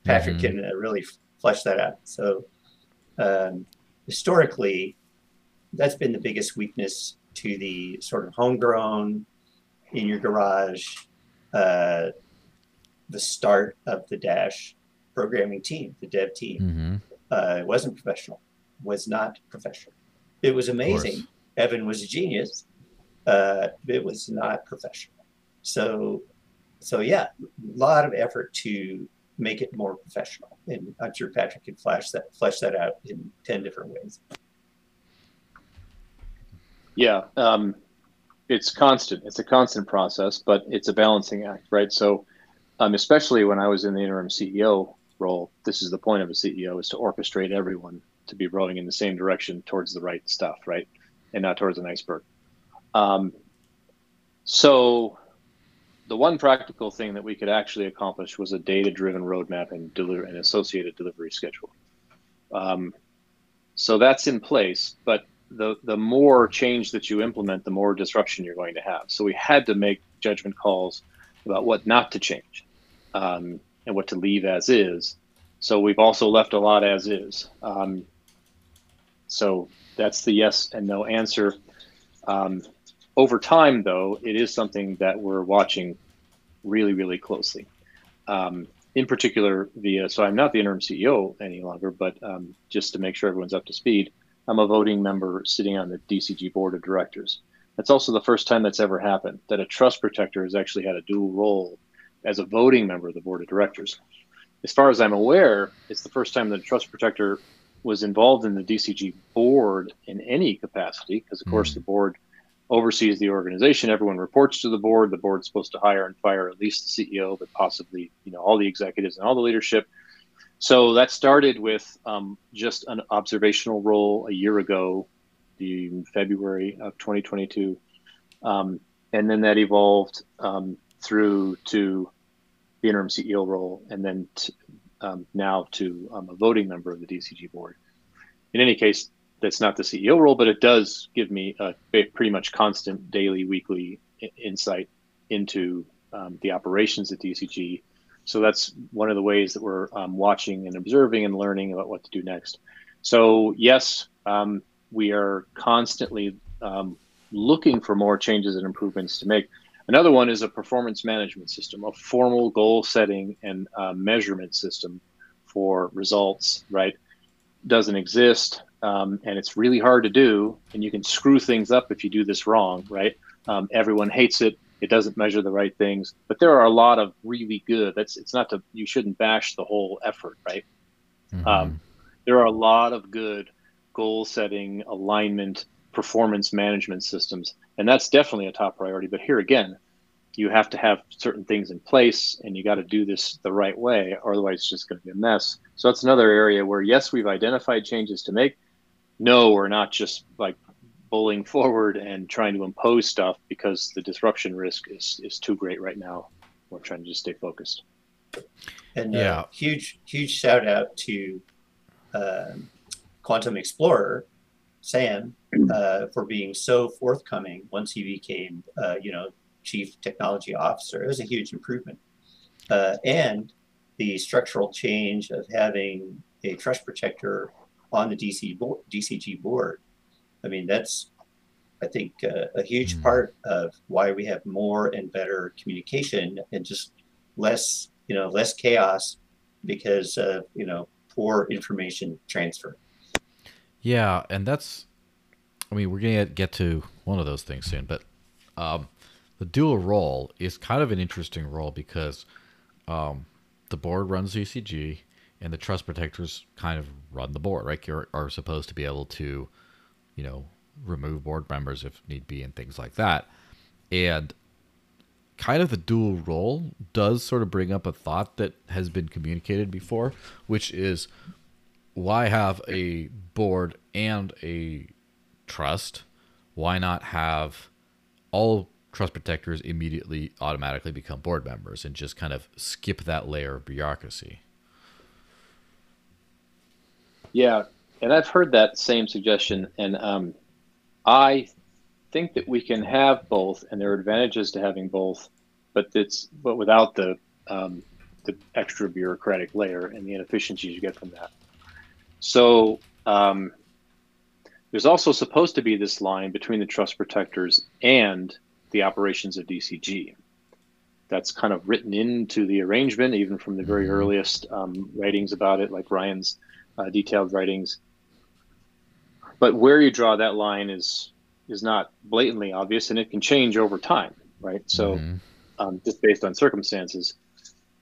Patrick Mhm. can uh, really flesh that out. So um, historically, that's been the biggest weakness to the sort of homegrown in your garage, uh, the start of the Dash programming team, the dev team. Mm-hmm. Uh, it wasn't professional, was not professional. It was amazing. Evan was a genius. Uh, it was not professional. So, so yeah, a lot of effort to make it more professional. And I'm sure Patrick can flash that, flesh that out in 10 different ways. Yeah, um, it's constant. It's a constant process, but it's a balancing act, right? So, um, especially when I was in the interim CEO role, this is the point of a CEO is to orchestrate everyone to be rowing in the same direction towards the right stuff, right, and not towards an iceberg. Um, so, the one practical thing that we could actually accomplish was a data-driven roadmap and deliver an associated delivery schedule. Um, so that's in place, but the the more change that you implement, the more disruption you're going to have. So we had to make judgment calls about what not to change um, and what to leave as is. So we've also left a lot as is. Um, so that's the yes and no answer. Um, over time, though, it is something that we're watching really, really closely. Um, in particular, via so I'm not the interim CEO any longer, but um, just to make sure everyone's up to speed. I'm a voting member sitting on the DCG board of directors. That's also the first time that's ever happened that a trust protector has actually had a dual role as a voting member of the board of directors. As far as I'm aware, it's the first time that a trust protector was involved in the DCG board in any capacity, because of course Mm. the board oversees the organization. Everyone reports to the board. The board's supposed to hire and fire at least the CEO, but possibly you know all the executives and all the leadership. So that started with um, just an observational role a year ago, the February of 2022, um, and then that evolved um, through to the interim CEO role, and then um, now to um, a voting member of the DCG board. In any case, that's not the CEO role, but it does give me a pretty much constant daily, weekly insight into um, the operations at DCG. So that's one of the ways that we're um, watching and observing and learning about what to do next. So yes, um, we are constantly um, looking for more changes and improvements to make. Another one is a performance management system, a formal goal setting and uh, measurement system for results. Right, doesn't exist, um, and it's really hard to do. And you can screw things up if you do this wrong. Right, um, everyone hates it. It doesn't measure the right things, but there are a lot of really good. That's it's not to you shouldn't bash the whole effort. Right, Mm-hmm. um, there are a lot of good goal setting, alignment, performance management systems, and that's definitely a top priority. But here again, you have to have certain things in place, and you got to do this the right way, or otherwise it's just going to be a mess. So that's another area where yes, we've identified changes to make. No, we're not just like bullying forward and trying to impose stuff because the disruption risk is is too great right now. We're trying to just stay focused. And Yeah. uh, huge, huge shout out to um, Quantum Explorer, Sam, uh, for being so forthcoming once he became, uh, you know, chief technology officer. It was a huge improvement. Uh, and the structural change of having a trust protector on the DC board, DCG board. I mean, that's, I think, uh, a huge Mm. part of why we have more and better communication and just less, you know, less chaos because of, you know, poor information transfer. Yeah, and that's. I mean, we're gonna get to one of those things soon, but um, the dual role is kind of an interesting role because um, the board runs DCG and the trust protectors kind of run the board, right? You're, are supposed to be able to, you know, remove board members if need be and things like that. And kind of the dual role does sort of bring up a thought that has been communicated before, which is why have a board and a trust? Why not have all trust protectors immediately automatically become board members and just kind of skip that layer of bureaucracy? Yeah, and I've heard that same suggestion, and um, I think that we can have both, and there are advantages to having both, but it's but without the um, the extra bureaucratic layer and the inefficiencies you get from that. So um, there's also supposed to be this line between the trust protectors and the operations of DCG. That's kind of written into the arrangement, even from the very mm-hmm. earliest um, writings about it, like Ryan's uh, detailed writings. But where you draw that line is is not blatantly obvious, and it can change over time, right? So, mm-hmm. um, just based on circumstances.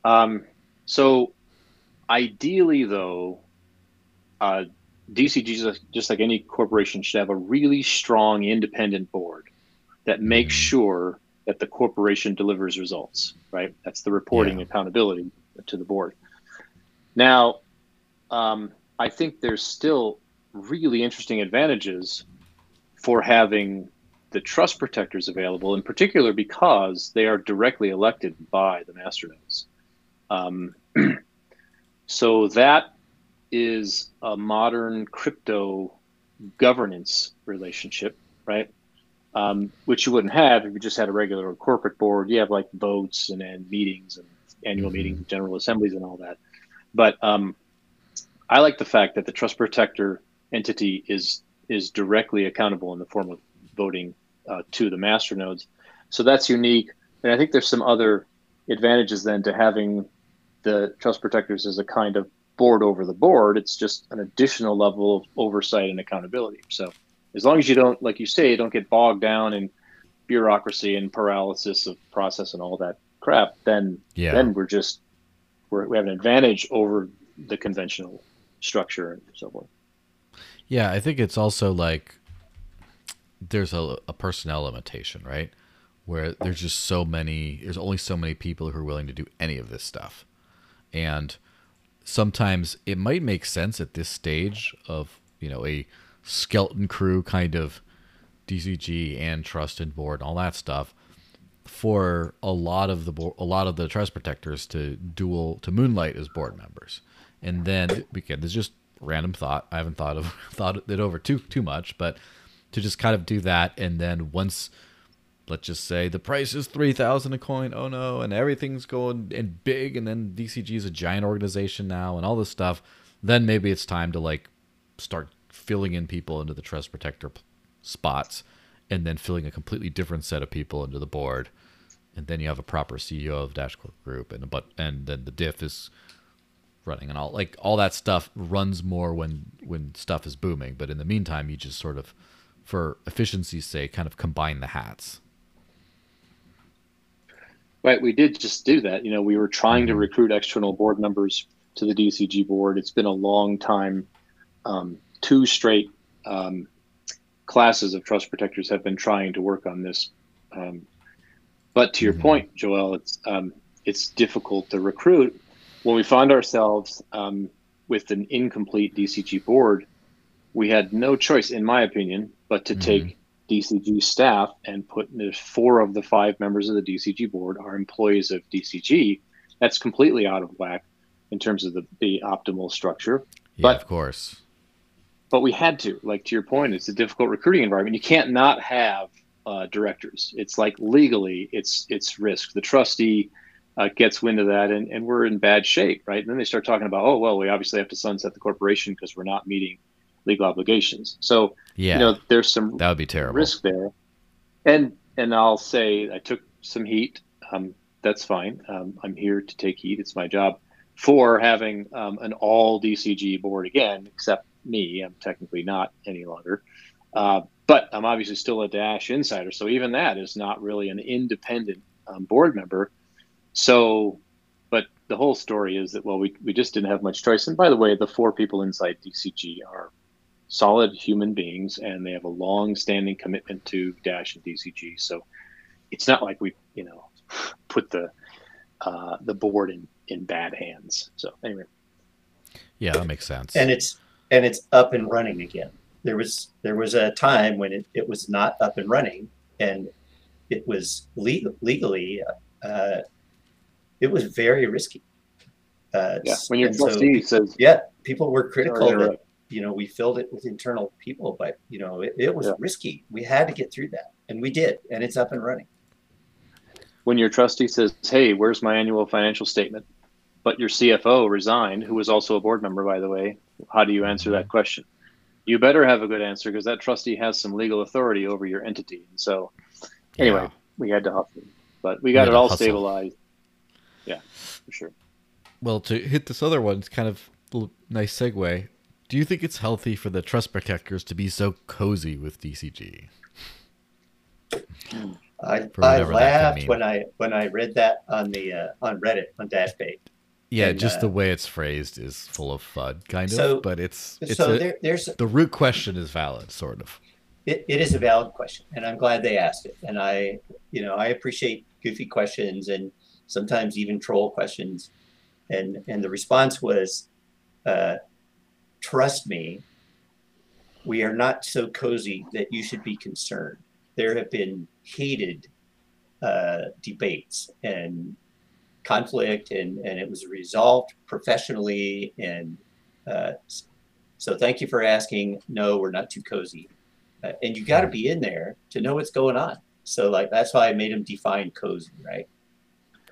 Um, so, ideally, though, uh, DCG, just like any corporation, should have a really strong independent board that makes mm-hmm. sure that the corporation delivers results, right? That's the reporting yeah. accountability to the board. Now, um, I think there's still really interesting advantages for having the trust protectors available, in particular because they are directly elected by the masternodes. Um, so that is a modern crypto governance relationship, right? Um, which you wouldn't have if you just had a regular corporate board. You have like votes and, and meetings and annual mm-hmm. meetings, general assemblies, and all that. But um, I like the fact that the trust protector entity is is directly accountable in the form of voting uh, to the master nodes. So that's unique. And I think there's some other advantages then to having the trust protectors as a kind of board over the board. It's just an additional level of oversight and accountability. So as long as you don't, like you say, don't get bogged down in bureaucracy and paralysis of process and all that crap, then yeah. then we're just we're, we have an advantage over the conventional structure and so forth. Yeah, I think it's also like there's a, a personnel limitation, right? Where there's just so many, there's only so many people who are willing to do any of this stuff. And sometimes it might make sense at this stage of, you know, a skeleton crew kind of DCG and trust and board and all that stuff for a lot of the a lot of the trust protectors to dual to moonlight as board members. And then again, there's just random thought. I haven't thought of thought it over too too much, but to just kind of do that, and then once, let's just say the price is three thousand a coin. Oh no, and everything's going and big, and then DCG is a giant organization now, and all this stuff. Then maybe it's time to like start filling in people into the trust protector spots, and then filling a completely different set of people into the board, and then you have a proper CEO of Dashcore Group, and but and then the DIF is running and all like all that stuff runs more when when stuff is booming but in the meantime you just sort of for efficiency's sake kind of combine the hats. Right we did just do that. You know we were trying mm-hmm. to recruit external board members to the dcg board. It's been a long time. Um, two straight um, classes of trust protectors have been trying to work on this. Um, but to your mm-hmm. point joel it's um, it's difficult to recruit when we found ourselves um, with an incomplete DCG board, we had no choice, in my opinion, but to mm-hmm. take DCG staff and put four of the five members of the DCG board are employees of DCG. That's completely out of whack in terms of the, the optimal structure. Yeah, but, of course. But we had to, like to your point, it's a difficult recruiting environment. You can't not have uh, directors. It's like legally, it's it's risk. The trustee uh, gets wind of that and, and we're in bad shape, right? And then they start talking about, oh, well, we obviously have to sunset the corporation because we're not meeting legal obligations. So, yeah, you know, there's some that would be terrible risk there. And and I'll say I took some heat. Um, that's fine. Um, I'm here to take heat. It's my job for having um, an all DCG board again, except me. I'm technically not any longer. Uh, but I'm obviously still a Dash insider. So even that is not really an independent um, board member. So, but the whole story is that, well, we, we just didn't have much choice. And by the way, the four people inside DCG are solid human beings and they have a long standing commitment to Dash and DCG. So it's not like we, you know, put the uh, the board in in bad hands. So anyway, Yeah, that makes sense. and it's and it's up and running again. There was there was a time when it, it was not up and running, and it was legal, legally uh, it was very risky. Uh, yeah, when your and so- trustee says yeah, people were critical that interrupt. you know we filled it with internal people, but you know it, it was Yeah. risky. We had to get through that, and we did, and it's up and running. when your trustee says, "Hey, where's my annual financial statement?" but your CFO resigned, who was also a board member, by the way, how do you answer that question? You better have a good answer because that trustee has some legal authority over your entity. And so, anyway, Yeah. we had to hustle, but we got had it all hustle. stabilized. Yeah, for sure. Well, to hit this other one, it's kind of a nice segue. Do you think it's healthy for the trust protectors to be so cozy with DCG? I, I whatever that could laughed when I when I read that on the uh, on Reddit on DashPay. Yeah, And, just uh, the way it's phrased is full of fud, kind of. But it's it's so a, there, there's the root question is valid, sort of. it, it is a valid question and i'm glad they asked it and i you know i appreciate goofy questions and sometimes even troll questions and and the response was uh, trust me we are not so cozy that you should be concerned there have been heated uh, debates and conflict and and it was resolved professionally and uh, so thank you for asking no we're not too cozy uh, and you got to be in there to know what's going on. So like that's why I made him define cozy, right?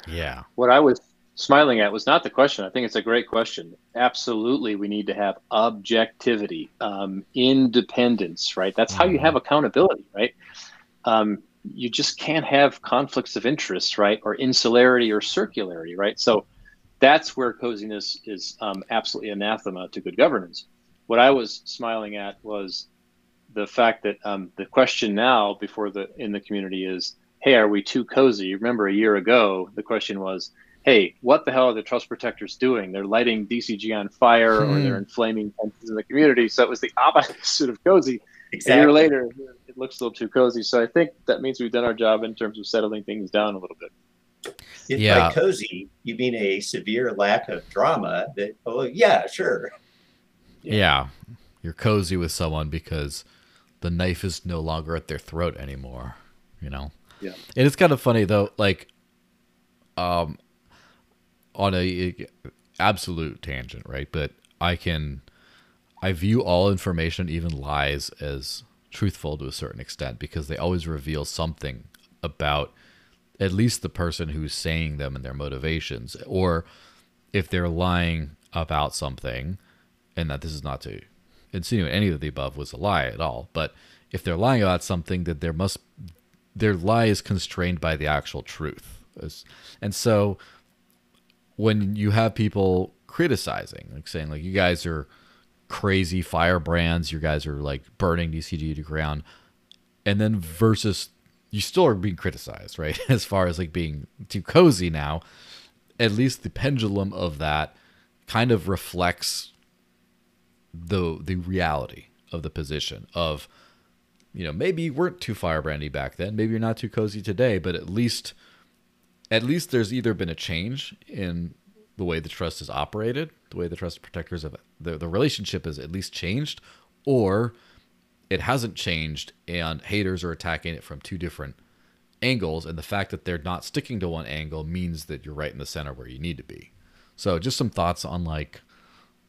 Yeah. What I was smiling at was not the question. I think it's a great question. Absolutely, we need to have objectivity, um, independence, right? That's how you have accountability, right? Um, you just can't have conflicts of interest, right? Or insularity or circularity, right? So that's where coziness is um, absolutely anathema to good governance. What I was smiling at was the fact that um, the question now before the in the community is, "Hey, are we too cozy?" Remember, a year ago, the question was, "Hey, what the hell are the trust protectors doing? They're lighting DCG on fire, or Hmm. they're inflaming tensions in the community." So it was the opposite of cozy. A year later, it looks a little too cozy. So I think that means we've done our job in terms of settling things down a little bit. If Yeah. by cozy you mean a severe lack of drama, that oh yeah, sure. yeah. You're cozy with someone because the knife is no longer at their throat anymore, you know? Yeah. And it's kind of funny though, like um on a absolute tangent, right? But I can I view all information, even lies, as truthful to a certain extent because they always reveal something about at least the person who's saying them and their motivations. Or if they're lying about something, and that this is not to insinuate any of the above was a lie at all, but if they're lying about something, that there must their lie is constrained by the actual truth. And so when you have people criticizing, like saying like you guys are crazy firebrands, you guys are like burning DCG to ground, and then versus you still are being criticized, right? As far as like being too cozy now, at least the pendulum of that kind of reflects the the reality of the position of you know maybe you weren't too firebrandy back then. Maybe you're not too cozy today but at least at least there's either been a change in the way the trust is operated the way the trust protectors have the, the relationship has at least changed or it hasn't changed and haters are attacking it from two different angles. And the fact that they're not sticking to one angle means that you're right in the center where you need to be. So just some thoughts on like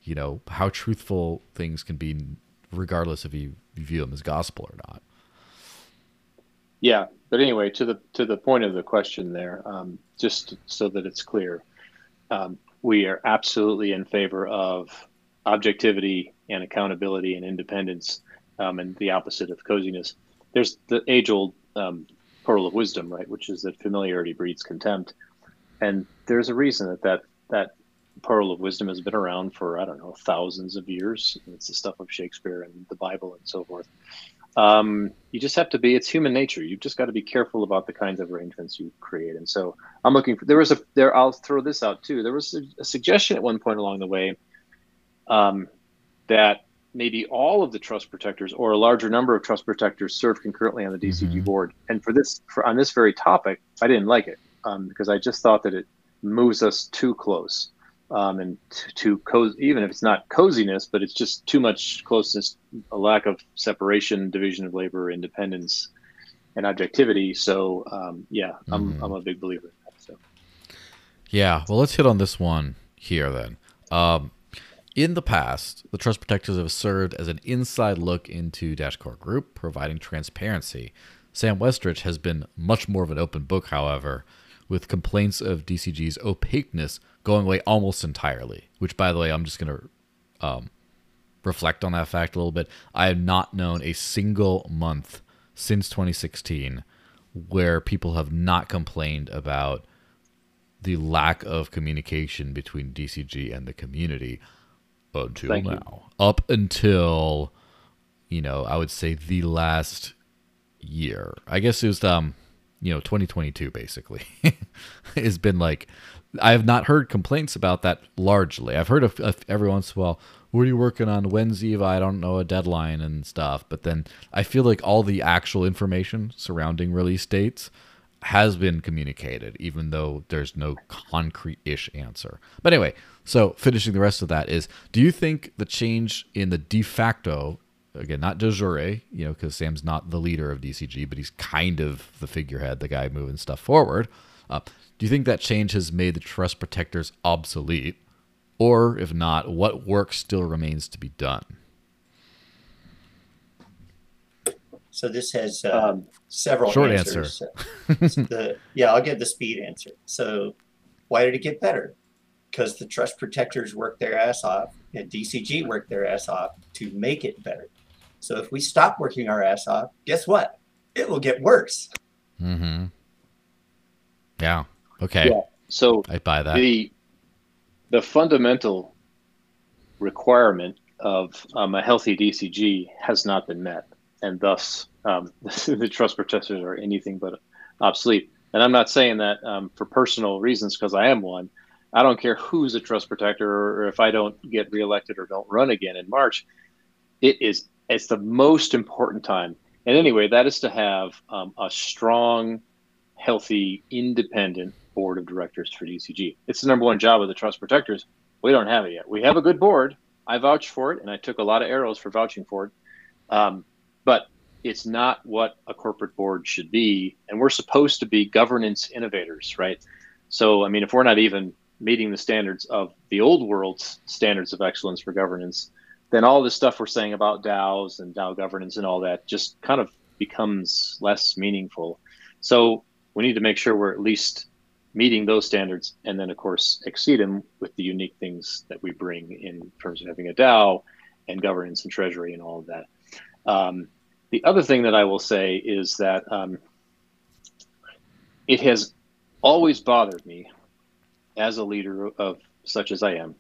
you know how truthful things can be regardless of you you view them as gospel or not Yeah, but anyway, to the to the point of the question there, um, just so that it's clear, um, we are absolutely in favor of objectivity and accountability and independence, um, and the opposite of coziness. There's the age-old um, pearl of wisdom, right, which is that familiarity breeds contempt, and there's a reason that that that pearl of wisdom has been around for I don't know thousands of years. It's the stuff of Shakespeare and the Bible and so forth. Um, you just have to be it's human nature. You've just got to be careful about the kinds of arrangements you create. And so i'm looking for there was a there i'll throw this out too. There was a, a suggestion at one point along the way um, that maybe all of the trust protectors or a larger number of trust protectors serve concurrently on the dcg Mhm. board. And for this for on this very topic i didn't like it um, because I just thought that it moves us too close um, and to, to co- even if it's not coziness, but it's just too much closeness, a lack of separation, division of labor, independence, and objectivity. So um, yeah, I'm Mhm. I'm a big believer in that. So Yeah, well, let's hit on this one here then. Um, in the past, the Trust Protectors have served as an inside look into Dash Core Group, providing transparency. Sam Westrich has been much more of an open book, however, with complaints of DCG's opaqueness going away almost entirely. Which, by the way, I'm just going to um, reflect on that fact a little bit. I have not known a single month since 2016 where people have not complained about the lack of communication between DCG and the community until Thank you. now. Up until, you know, I would say the last year. I guess it was um, you know, 2022 basically. has been like I have not heard complaints about that largely. I've heard of, of every once in a while, what are you working on? Eva? I don't know a deadline and stuff. But then I feel like all the actual information surrounding release dates has been communicated, even though there's no concrete ish answer. But anyway, so finishing the rest of that is do you think the change in the de facto, again, not de jure, you know, because Sam's not the leader of DCG, but he's kind of the figurehead, the guy moving stuff forward. Uh, do you think that change has made the trust protectors obsolete? Or if not, what work still remains to be done? So this has uh, um, several Short answers. the, yeah, I'll give the speed answer. So why did it get better? Because the trust protectors worked their ass off and DCG worked their ass off to make it better. So if we stop working our ass off, guess what? It will get worse. Mm-hmm. Yeah. Okay. Yeah. so I buy that. the the fundamental requirement of um, a healthy DCG has not been met, and thus um, the trust protectors are anything but obsolete. And I'm not saying that um, for personal reasons because I am one. I don't care who's a trust protector or if I don't get reelected or don't run again in March. It is it's the most important time. And anyway, that is to have um, a strong, healthy, independent board of directors for DCG. It's the number one job of the trust protectors. We don't have it yet. We have a good board. I vouch for it, and I took a lot of arrows for vouching for it. Um, but it's not what a corporate board should be, and we're supposed to be governance innovators, right? So, I mean, if we're not even meeting the standards of the old world's standards of excellence for governance, then all this stuff we're saying about DAOs and DAO governance and all that just kind of becomes less meaningful. So we need to make sure we're at least meeting those standards and then of course exceed them with the unique things that we bring in terms of having a DAO and governance and treasury and all of that. Um, the other thing that I will say is that um, it has always bothered me as a leader of such as I am,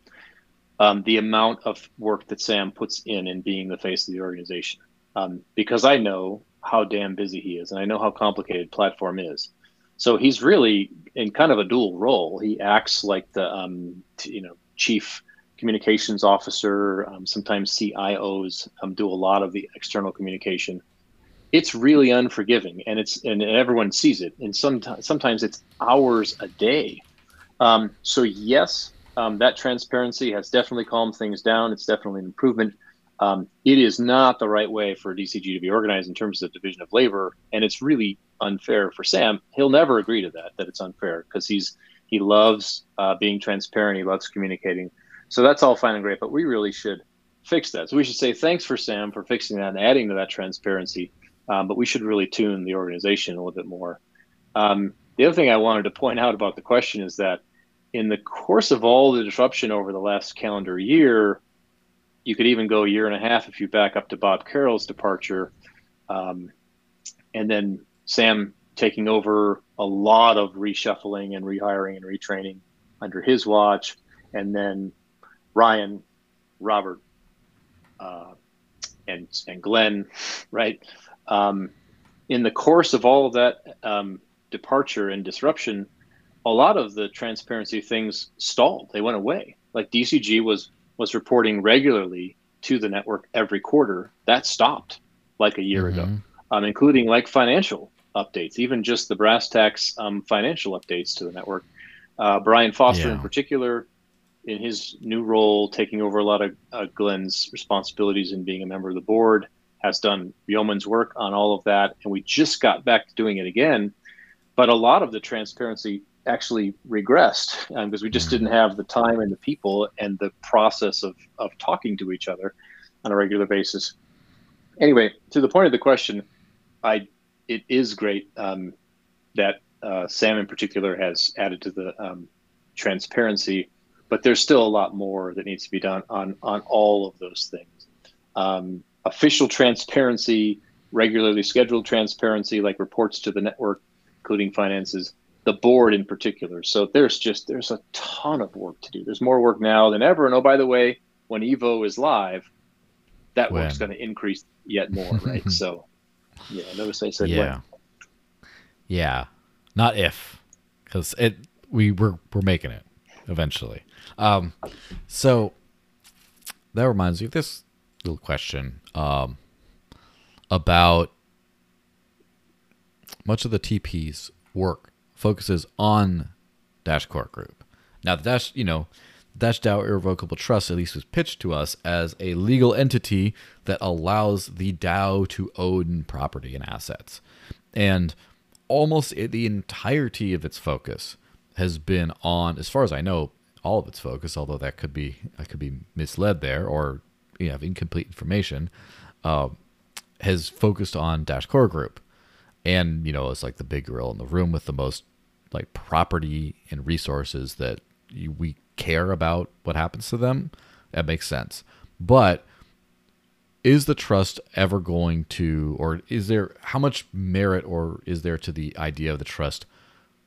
um, the amount of work that Sam puts in in being the face of the organization. Um, because I know how damn busy he is and I know how complicated platform is. So he's really in kind of a dual role. He acts like the um, t- you know chief communications officer. Um, sometimes CIOs um, do a lot of the external communication. It's really unforgiving, and it's and everyone sees it. And sometimes sometimes it's hours a day. Um, so yes, um, that transparency has definitely calmed things down. It's definitely an improvement. Um, it is not the right way for DCG to be organized in terms of division of labor, and it's really unfair for Sam. He'll never agree to that. That it's unfair because he's he loves uh, being transparent. He loves communicating. So that's all fine and great, but we really should fix that. So we should say thanks for Sam for fixing that and adding to that transparency. Um, but we should really tune the organization a little bit more. Um, the other thing I wanted to point out about the question is that in the course of all the disruption over the last calendar year, you could even go a year and a half if you back up to Bob Carroll's departure, um, and then Sam taking over a lot of reshuffling and rehiring and retraining under his watch, and then Ryan, Robert, uh, and and Glenn, right? Um, in the course of all of that um, departure and disruption, a lot of the transparency things stalled. They went away. Like DCG was was reporting regularly to the network every quarter. That stopped like a year ago, Mhm. um, including like financial updates, even just the brass tacks um, financial updates to the network. Uh, Brian Foster, Yeah. in particular, in his new role, taking over a lot of uh, Glenn's responsibilities and being a member of the board, has done yeoman's work on all of that. And we just got back to doing it again. But a lot of the transparency actually regressed because we just didn't have the time and the people and the process of, of talking to each other on a regular basis. Anyway, to the point of the question, I it is great um, that uh, Sam in particular has added to the um, transparency, but there's still a lot more that needs to be done on on all of those things. Um, official transparency, regularly scheduled transparency, like reports to the network, including finances, the board in particular. So there's just there's a ton of work to do. There's more work now than ever. And oh, by the way, when Evo is live, that When? work's going to increase yet more, right? so, yeah, notice I said yeah. when. Yeah. Not if. Because it we we're we're making it eventually. Um so that reminds me of this little question. Um about much of the TP's work focuses on Dash Core Group. Now, the Dash, you know, Dash DAO Irrevocable Trust at least was pitched to us as a legal entity that allows the DAO to own property and assets. And almost the entirety of its focus has been on, as far as I know, all of its focus, although that could be I could be misled there or you have incomplete information, uh, has focused on Dash Core Group and you know it's like the big gorilla in the room with the most like property and resources that we care about what happens to them that makes sense. But is the trust ever going to or is there how much merit or is there to the idea of the trust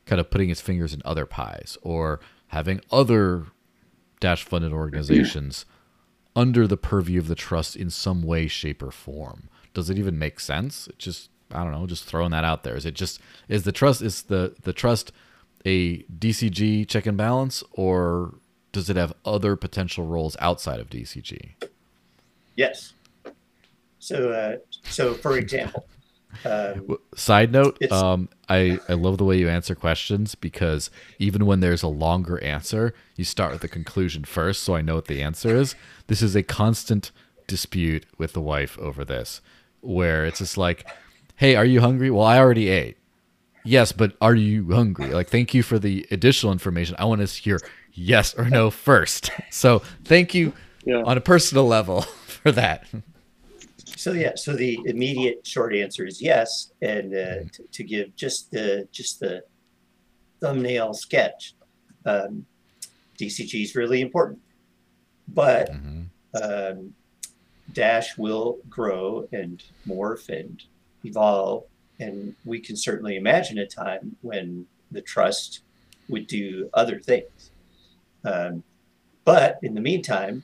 kind of putting its fingers in other pies or having other dash funded organizations under the purview of the trust in some way shape or form? Does it even make sense? It just i don't know just throwing that out there. Is it just is the trust is the the trust a dcg check and balance or does it have other potential roles outside of dcg Yes. So, uh, so for example, um, Side note, um, I, I love the way you answer questions because even when there's a longer answer, you start with the conclusion first, so I know what the answer is. This is a constant dispute with the wife over this, where it's just like, "Hey, are you hungry? Well, I already ate. Yes, but are you hungry? Like, thank you for the additional information. I want to hear yes or no first. So, thank you Yeah. on a personal level for that. so yeah, so the immediate short answer is yes, and uh, to, to give just the just the thumbnail sketch, um, DCG is really important, but Mhm. um, Dash will grow and morph and evolve. And we can certainly imagine a time when the trust would do other things. Um, but in the meantime,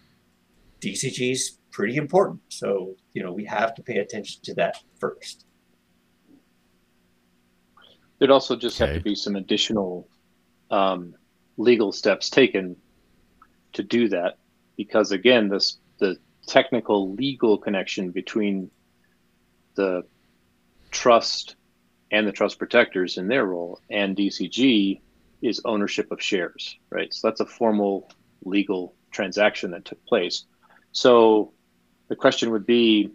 DCG is pretty important. So, you know, we have to pay attention to that first. There'd also just have to be some additional um, legal steps taken to do that, because again, this the technical legal connection between the trust and the trust protectors in their role and DCG is ownership of shares, right? So that's a formal legal transaction that took place. So the question would be,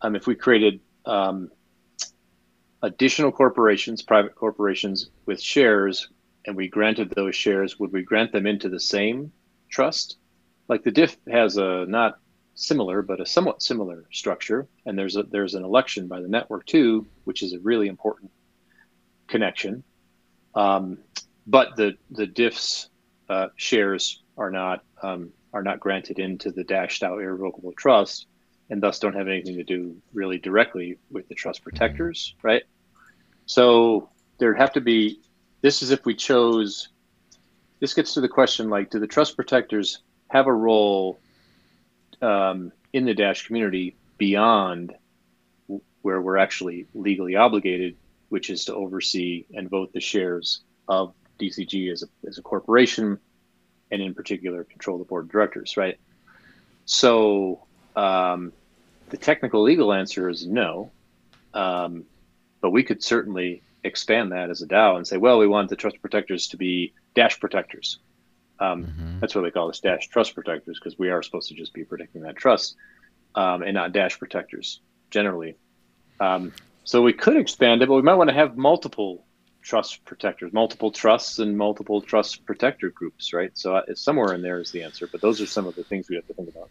um, if we created um, additional corporations, private corporations with shares, and we granted those shares, would we grant them into the same trust? Like the DIF has a not similar, but a somewhat similar structure, and there's a there's an election by the network too, which is a really important connection. Um, but the the DIF's uh, shares are not um, are not granted into the Dash DAO irrevocable trust, and thus don't have anything to do really directly with the trust protectors, right? So there'd have to be. This is if we chose. This gets to the question like, do the trust protectors have a role um, in the Dash community beyond where we're actually legally obligated, which is to oversee and vote the shares of DCG as a, as a corporation, and in particular control the board of directors, right? So um, the technical legal answer is no. Um, but we could certainly expand that as a DAO and say, well, we want the trust protectors to be dash protectors. Um, mm-hmm. That's what they call us, dash trust protectors, because we are supposed to just be protecting that trust um, and not dash protectors generally. Um, so we could expand it, but we might want to have multiple trust protectors, multiple trusts and multiple trust protector groups, right? So uh, somewhere in there is the answer, but those are some of the things we have to think about.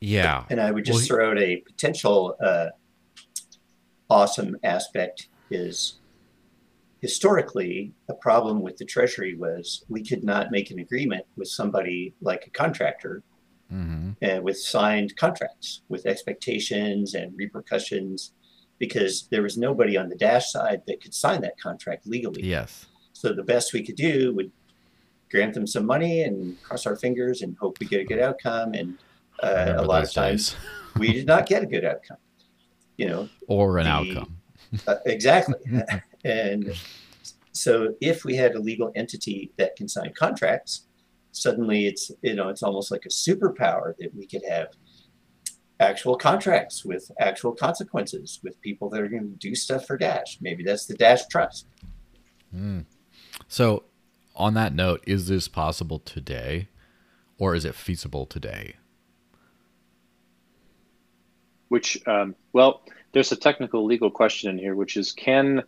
Yeah. And I would just well, throw out a potential uh, awesome aspect is historically a problem with the treasury was we could not make an agreement with somebody like a contractor mm-hmm. and with signed contracts with expectations and repercussions because there was nobody on the dash side that could sign that contract legally. Yes. So the best we could do would grant them some money and cross our fingers and hope we get a good outcome and uh, a lot of times we did not get a good outcome you know? Or an the, outcome. Uh, exactly and so if we had a legal entity that can sign contracts suddenly it's you know it's almost like a superpower that we could have actual contracts with actual consequences with people that are going to do stuff for dash. Maybe that's the dash trust. Mm. so on that note is this possible today or is it feasible today? Which um, well there's a technical legal question in here which is can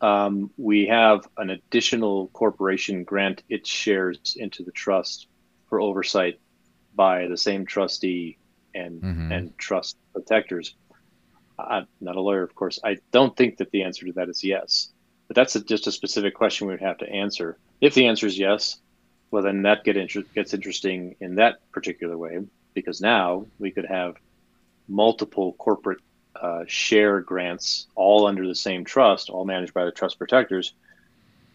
um, we have an additional corporation grant its shares into the trust for oversight by the same trustee and mm-hmm. and trust protectors. I'm not a lawyer, of course. I don't think that the answer to that is yes, but that's a, just a specific question we would have to answer. If the answer is yes, well, then that get inter- gets interesting in that particular way because now we could have multiple corporate uh, share grants all under the same trust, all managed by the trust protectors.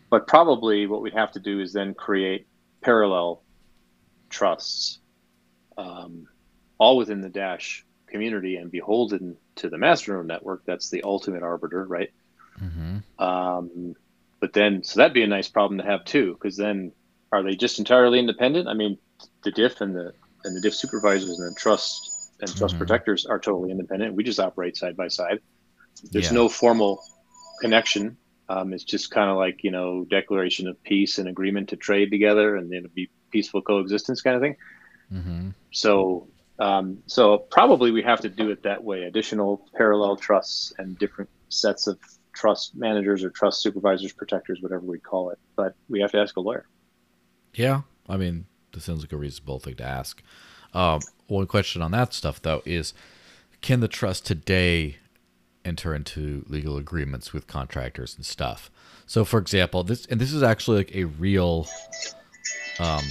But probably what we'd have to do is then create parallel trusts, um, all within the Dash community and beholden to the Masternode network. That's the ultimate arbiter, right? Mm-hmm. Um, but then, so that'd be a nice problem to have too, because then are they just entirely independent? I mean, the DIF and the and the DIF supervisors and the trust and trust mm-hmm. protectors are totally independent. We just operate side by side. There's yeah. no formal connection. Um, it's just kind of like you know declaration of peace and agreement to trade together, and then be peaceful coexistence kind of thing. Mm-hmm. So, um, so probably we have to do it that way. Additional parallel trusts and different sets of trust managers or trust supervisors, protectors, whatever we call it. But we have to ask a lawyer. Yeah, I mean, this sounds like a reasonable thing to ask. Um, one question on that stuff though is, can the trust today enter into legal agreements with contractors and stuff? So, for example, this and this is actually like a real, um,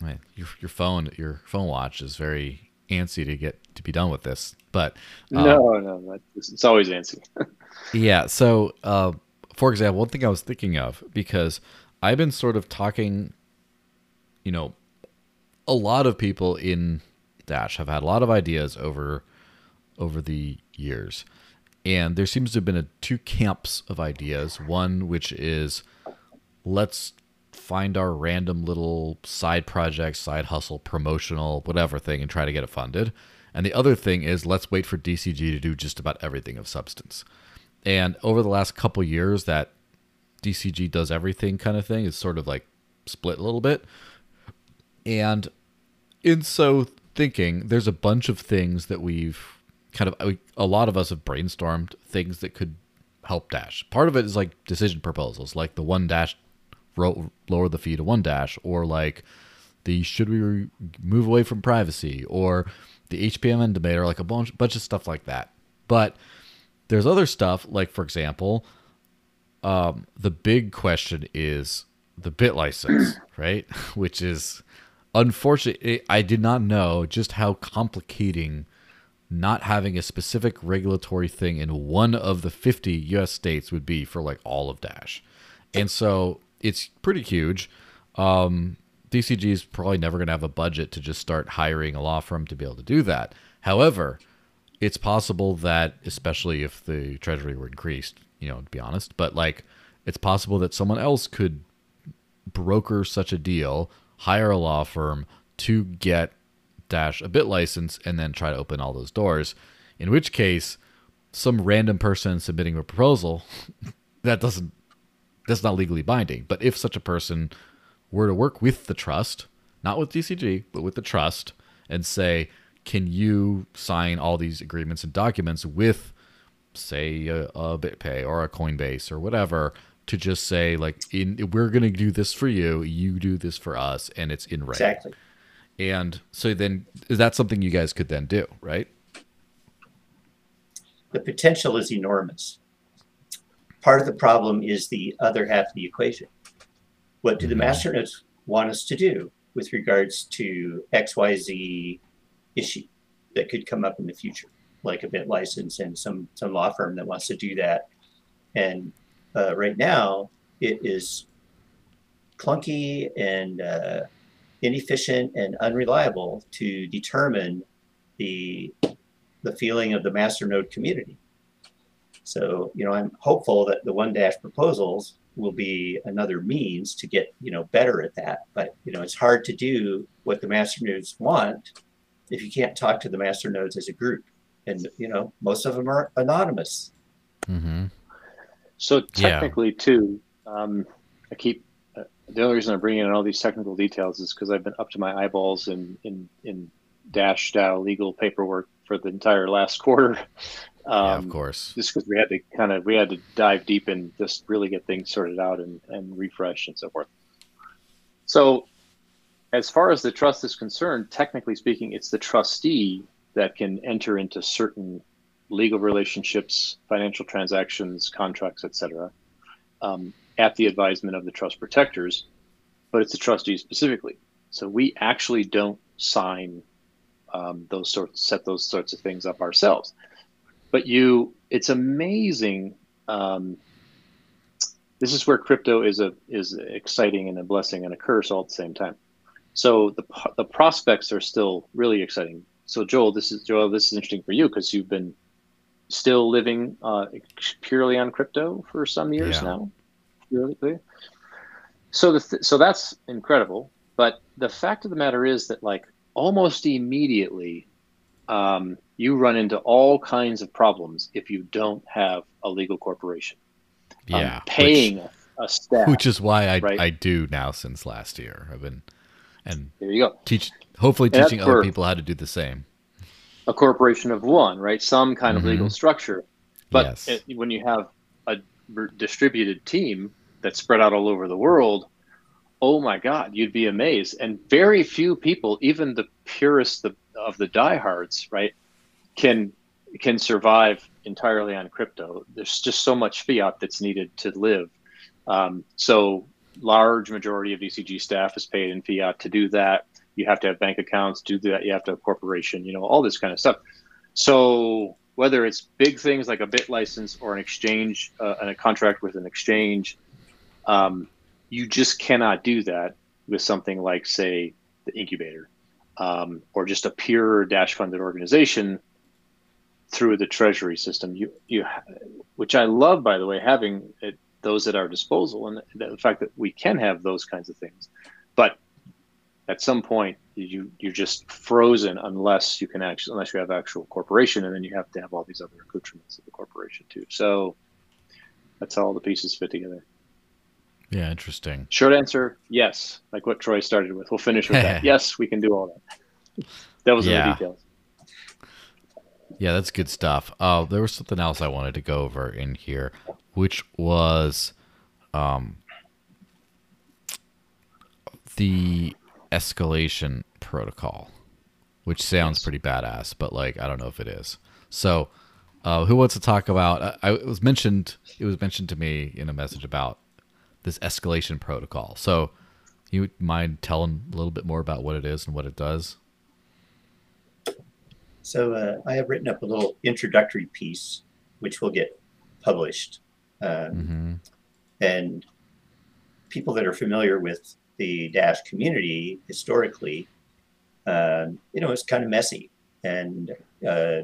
man, your your phone your phone watch is very antsy to get to be done with this, but um, no, no, it's always antsy. yeah. So, uh, for example, one thing I was thinking of because I've been sort of talking, you know, a lot of people in Dash have had a lot of ideas over over the years. And there seems to have been a, two camps of ideas. One which is let's find our random little side project, side hustle, promotional, whatever thing and try to get it funded. And the other thing is let's wait for DCG to do just about everything of substance. And over the last couple years, that DCG does everything kind of thing is sort of like split a little bit. And in so thinking, there's a bunch of things that we've kind of, a lot of us have brainstormed things that could help Dash. Part of it is like decision proposals, like the one dash lower the fee to one dash, or like the should we move away from privacy, or the HPM debater, like a bunch, bunch of stuff like that. But there's other stuff, like for example, um, the big question is the BitLicense, right? Which is unfortunately, I did not know just how complicating not having a specific regulatory thing in one of the 50 US states would be for like all of Dash. And so it's pretty huge. Um, DCG is probably never going to have a budget to just start hiring a law firm to be able to do that. However, it's possible that, especially if the treasury were increased, you know, to be honest, but like it's possible that someone else could broker such a deal hire a law firm to get Dash a BitLicense and then try to open all those doors. In which case, some random person submitting a proposal, that doesn't that's not legally binding. But if such a person were to work with the trust, not with DCG, but with the trust, and say, can you sign all these agreements and documents with, say, a, a BitPay or a Coinbase or whatever, to just say like, in we're gonna do this for you, you do this for us, and it's in writing. Exactly. And so then, is that something you guys could then do, right? The potential is enormous. Part of the problem is the other half of the equation. What do the Mhm. masternodes want us to do with regards to XYZ issue that could come up in the future, like a BitLicense and some some law firm that wants to do that. And uh, right now, it is clunky and uh, inefficient and unreliable to determine the the feeling of the masternode community. So, you know, I'm hopeful that the one dash proposals will be another means to get, you know, better at that. But, you know, it's hard to do what the masternodes want if you can't talk to the masternodes as a group. And, you know, most of them are anonymous. Mm-hmm. So Yeah. technically, too, um, I keep uh, the only reason I'm bringing in all these technical details is because I've been up to my eyeballs in in in Dash DAO legal paperwork for the entire last quarter. yeah, Um, of course. just because we had to kind of we had to dive deep and just really get things sorted out and, and refresh and so forth. So, as far as the trust is concerned, technically speaking, it's the trustee that can enter into certain legal relationships, financial transactions, contracts, etc., um, at the advisement of the trust protectors, but it's the trustee specifically. So we actually don't sign um, those sorts, set those sorts of things up ourselves but you it's amazing um, this is where crypto is a is exciting and a blessing and a curse all at the same time so the the prospects are still really exciting so joel this is joel this is interesting for you because you've been still living uh, purely on crypto for some years Yeah. now clear so the th- so that's incredible but the fact of the matter is that like almost immediately um, you run into all kinds of problems if you don't have a legal corporation. Um, Yeah. paying a, a staff. which, which is why I right? I do now since last year. I've been and there you go. teach hopefully And teaching other for- people how to do the same. A corporation of one, right? Some kind of legal Mhm. structure. But Yes. it, when you have a distributed team that's spread out all over the world, oh my God, you'd be amazed. And very few people, even the purest of, of the diehards, right, can can survive entirely on crypto. There's just so much fiat that's needed to live. Um, so large majority of DCG staff is paid in fiat to do that. You have to have bank accounts, do that. You have to have a corporation, you know, all this kind of stuff. So whether it's big things like a BitLicense or an exchange uh, and a contract with an exchange, um, you just cannot do that with something like, say, the incubator um, or just a pure dash funded organization through the treasury system. You, you, which I love, by the way, having it, those at our disposal and the fact that we can have those kinds of things. But at some point, you you're just frozen unless you can actually unless you have actual corporation, and then you have to have all these other accoutrements of the corporation too. So that's how all the pieces fit together. Yeah, interesting. Short answer, yes. Like what Troy started with. We'll finish with that. yes, we can do all that. That was in Yeah. the details. Yeah, that's good stuff. Uh, there was something else I wanted to go over in here, which was um, the escalation protocol, which sounds Yes. pretty badass, but like I don't know if it is. So, uh, who wants to talk about? I, I it was mentioned. It was mentioned to me in a message about this escalation protocol. So, you mind telling a little bit more about what it is and what it does? So uh, I have written up a little introductory piece, which will get published. Um, hmm And people that are familiar with the Dash community historically, um, you know, it's kind of messy. And uh,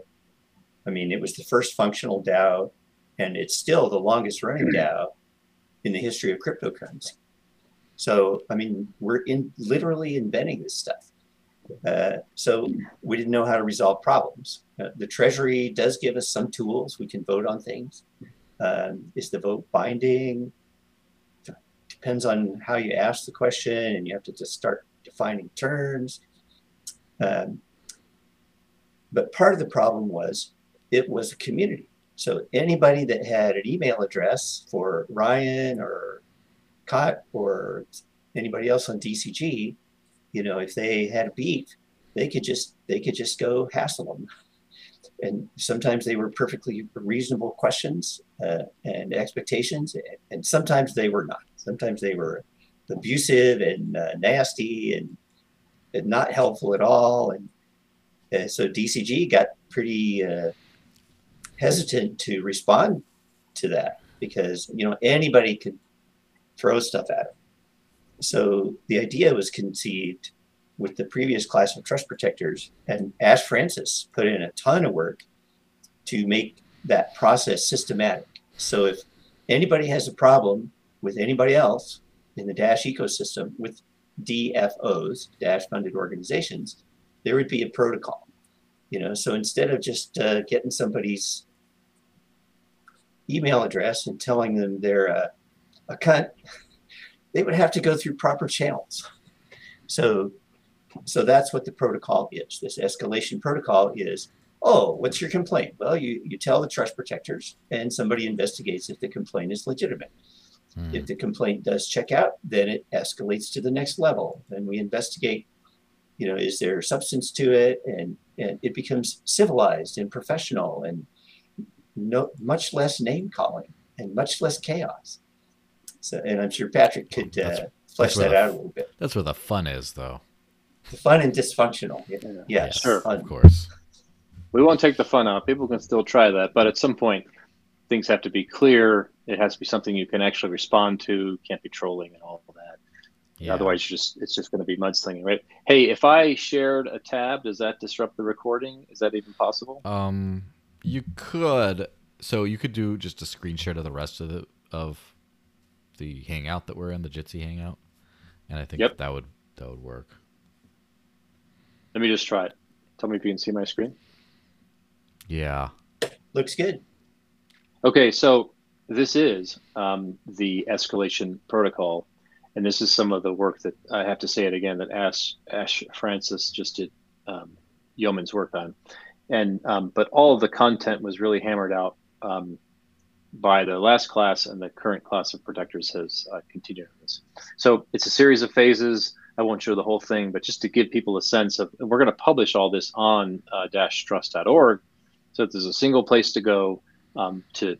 I mean, it was the first functional DAO, and it's still the longest running DAO in the history of cryptocurrency. So, I mean, we're in literally inventing this stuff. Uh, so we didn't know how to resolve problems. Uh, the Treasury does give us some tools. We can vote on things. Um, is the vote binding? Depends on how you ask the question, and you have to just start defining terms. Um, but part of the problem was it was a community. So anybody that had an email address for Ryan or Cott or anybody else on DCG, you know, if they had a beef, they could just they could just go hassle them. And sometimes they were perfectly reasonable questions uh, and expectations, and sometimes they were not. Sometimes they were abusive and uh, nasty and, and, not helpful at all. And uh, so DCG got pretty uh, hesitant to respond to that because you know anybody could throw stuff at it. So the idea was conceived with the previous class of trust protectors, and Ash Francis put in a ton of work to make that process systematic. So if anybody has a problem with anybody else in the Dash ecosystem with DFOs, Dash funded organizations, there would be a protocol. You know, so instead of just uh, getting somebody's email address and telling them they're a, cunt, they would have to go through proper channels. So, so that's what the protocol is. This escalation protocol is, oh, what's your complaint? Well, you, you tell the trust protectors and somebody investigates if the complaint is legitimate. Hmm. If the complaint does check out, then it escalates to the next level. Then we investigate, you know, is there substance to it? And, and it becomes civilized and professional and no, much less name calling and much less chaos. So, and I'm sure Patrick could uh, flesh that the, out a little bit. That's where the fun is, though. The fun and dysfunctional. Yeah, yeah, yeah sure, of course. We won't take the fun out. People can still try that, but at some point, things have to be clear. It has to be something you can actually respond to. Can't be trolling and all of that. Yeah. Otherwise, just it's just going to be mudslinging, right? Hey, if I shared a tab, does that disrupt the recording? Is that even possible? Um, you could. So you could do just a screen share to the rest of the of the hangout that we're in, the Jitsi hangout, and I think yep. that would that would work. Let me just try it. Tell me if you can see my screen. Yeah. Looks good. Okay, so this is um, the escalation protocol, and this is some of the work that I have to say it again that Ash Ash Francis just did um, yeoman's work on, and um, but all of the content was really hammered out um, by the last class and the current class of protectors has uh, continued this. So it's a series of phases. I won't show the whole thing, but just to give people a sense of, we're going to publish all this on uh, trust.org so that there's a single place to go um, to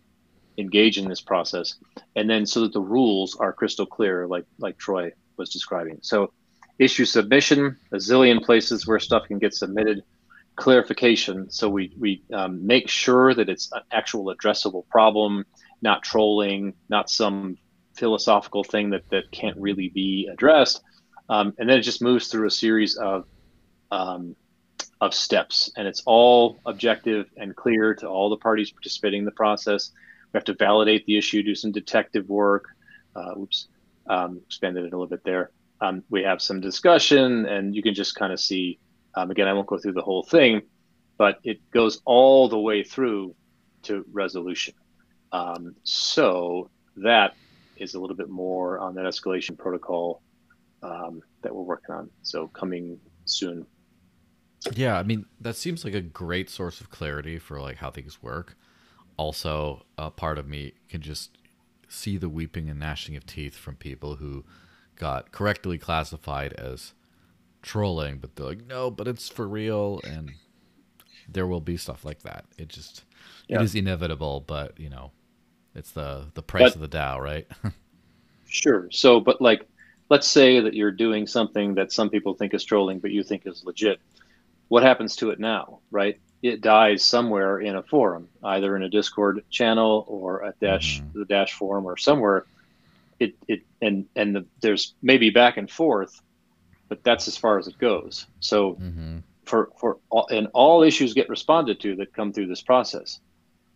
engage in this process. And then so that the rules are crystal clear, like, like Troy was describing. So issue submission, a zillion places where stuff can get submitted clarification. So we, we um, make sure that it's an actual addressable problem, not trolling, not some philosophical thing that, that can't really be addressed. Um, and then it just moves through a series of um, of steps, and it's all objective and clear to all the parties participating in the process. We have to validate the issue, do some detective work. Uh, oops, um, expanded it a little bit there. Um, we have some discussion, and you can just kind of see um, again, I won't go through the whole thing, but it goes all the way through to resolution. Um, so that is a little bit more on that escalation protocol um, that we're working on. So coming soon. Yeah, I mean that seems like a great source of clarity for like how things work. Also, a part of me can just see the weeping and gnashing of teeth from people who got correctly classified as trolling, but they're like, no, but it's for real, and there will be stuff like that. It just yeah. it is inevitable, but you know, it's the the price but, of the DAO, right? sure. So, but like, let's say that you're doing something that some people think is trolling, but you think is legit. What happens to it now, right? It dies somewhere in a forum, either in a Discord channel or a Dash mm-hmm. the Dash forum or somewhere. It it and and the, there's maybe back and forth but that's as far as it goes. So mm-hmm. for for all, and all issues get responded to that come through this process.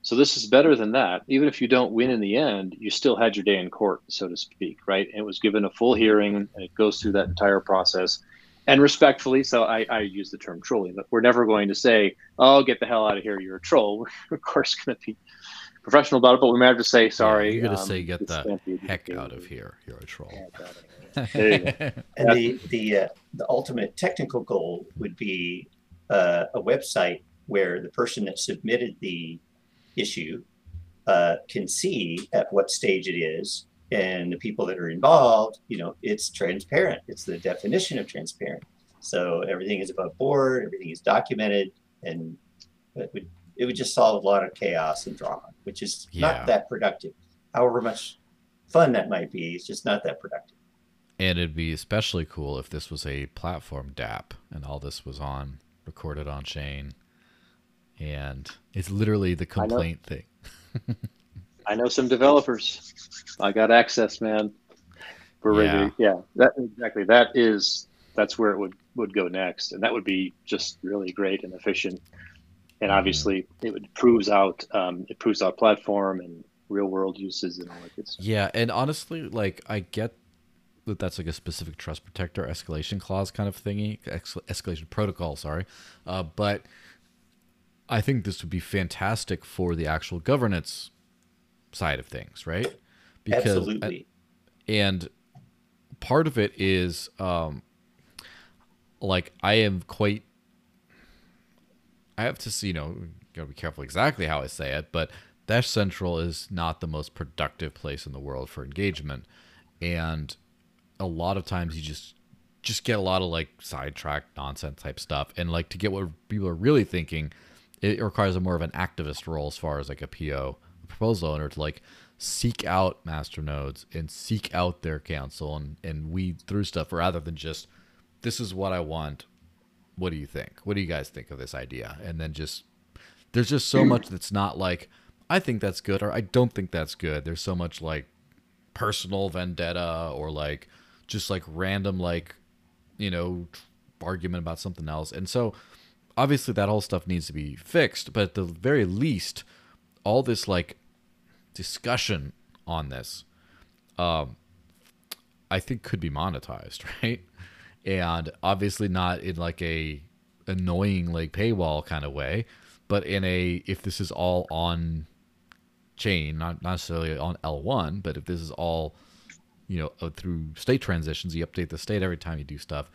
So this is better than that. Even if you don't win in the end, you still had your day in court, so to speak, right? And it was given a full hearing, and it goes through that entire process. And respectfully, so I, I use the term trolling, but we're never going to say, "Oh, get the hell out of here, you're a troll." We're of course going to be professional about it, but we might have to say, "Sorry." Yeah, you're gonna um, say, "Get the heck out of here, you're a troll." You. And the the uh, the ultimate technical goal would be uh, a website where the person that submitted the issue uh, can see at what stage it is, and the people that are involved. You know, it's transparent. It's the definition of transparent. So everything is above board. Everything is documented, and it would it would just solve a lot of chaos and drama, which is Yeah. not that productive. However much fun that might be, it's just not that productive. And it'd be especially cool if this was a platform DAP and all this was on recorded on chain. And it's literally the complaint thing. I know some developers. I got access, man. We're ready. Yeah, that exactly. That is that's where it would would go next, and that would be just really great and efficient. And obviously, it would proves out um, it proves out platform and real world uses and all that good stuff. Yeah, and honestly, like I get that that's like a specific trust protector escalation clause kind of thingy, ex- escalation protocol. Sorry, uh, but I think this would be fantastic for the actual governance side of things, right? Absolutely. and part of it is um like i am quite i have to see you know gotta be careful exactly how i say it but dash central is not the most productive place in the world for engagement and a lot of times you just just get a lot of like sidetrack nonsense type stuff and like to get what people are really thinking it requires a more of an activist role as far as like a po proposal owner to like seek out masternodes and seek out their counsel and and weed through stuff rather than just this is what i want. What do you think? What do you guys think of this idea? And then just there's just so much that's not like i think that's good or i don't think that's good. There's so much like personal vendetta or like just like random like you know argument about something else. And so obviously that whole stuff needs to be fixed but at the very least all this like discussion on this um i think could be monetized right? And obviously not in like a annoying like paywall kind of way but in a if this is all on chain not necessarily on l1 but if this is all you know uh, through state transitions you update the state every time you do stuff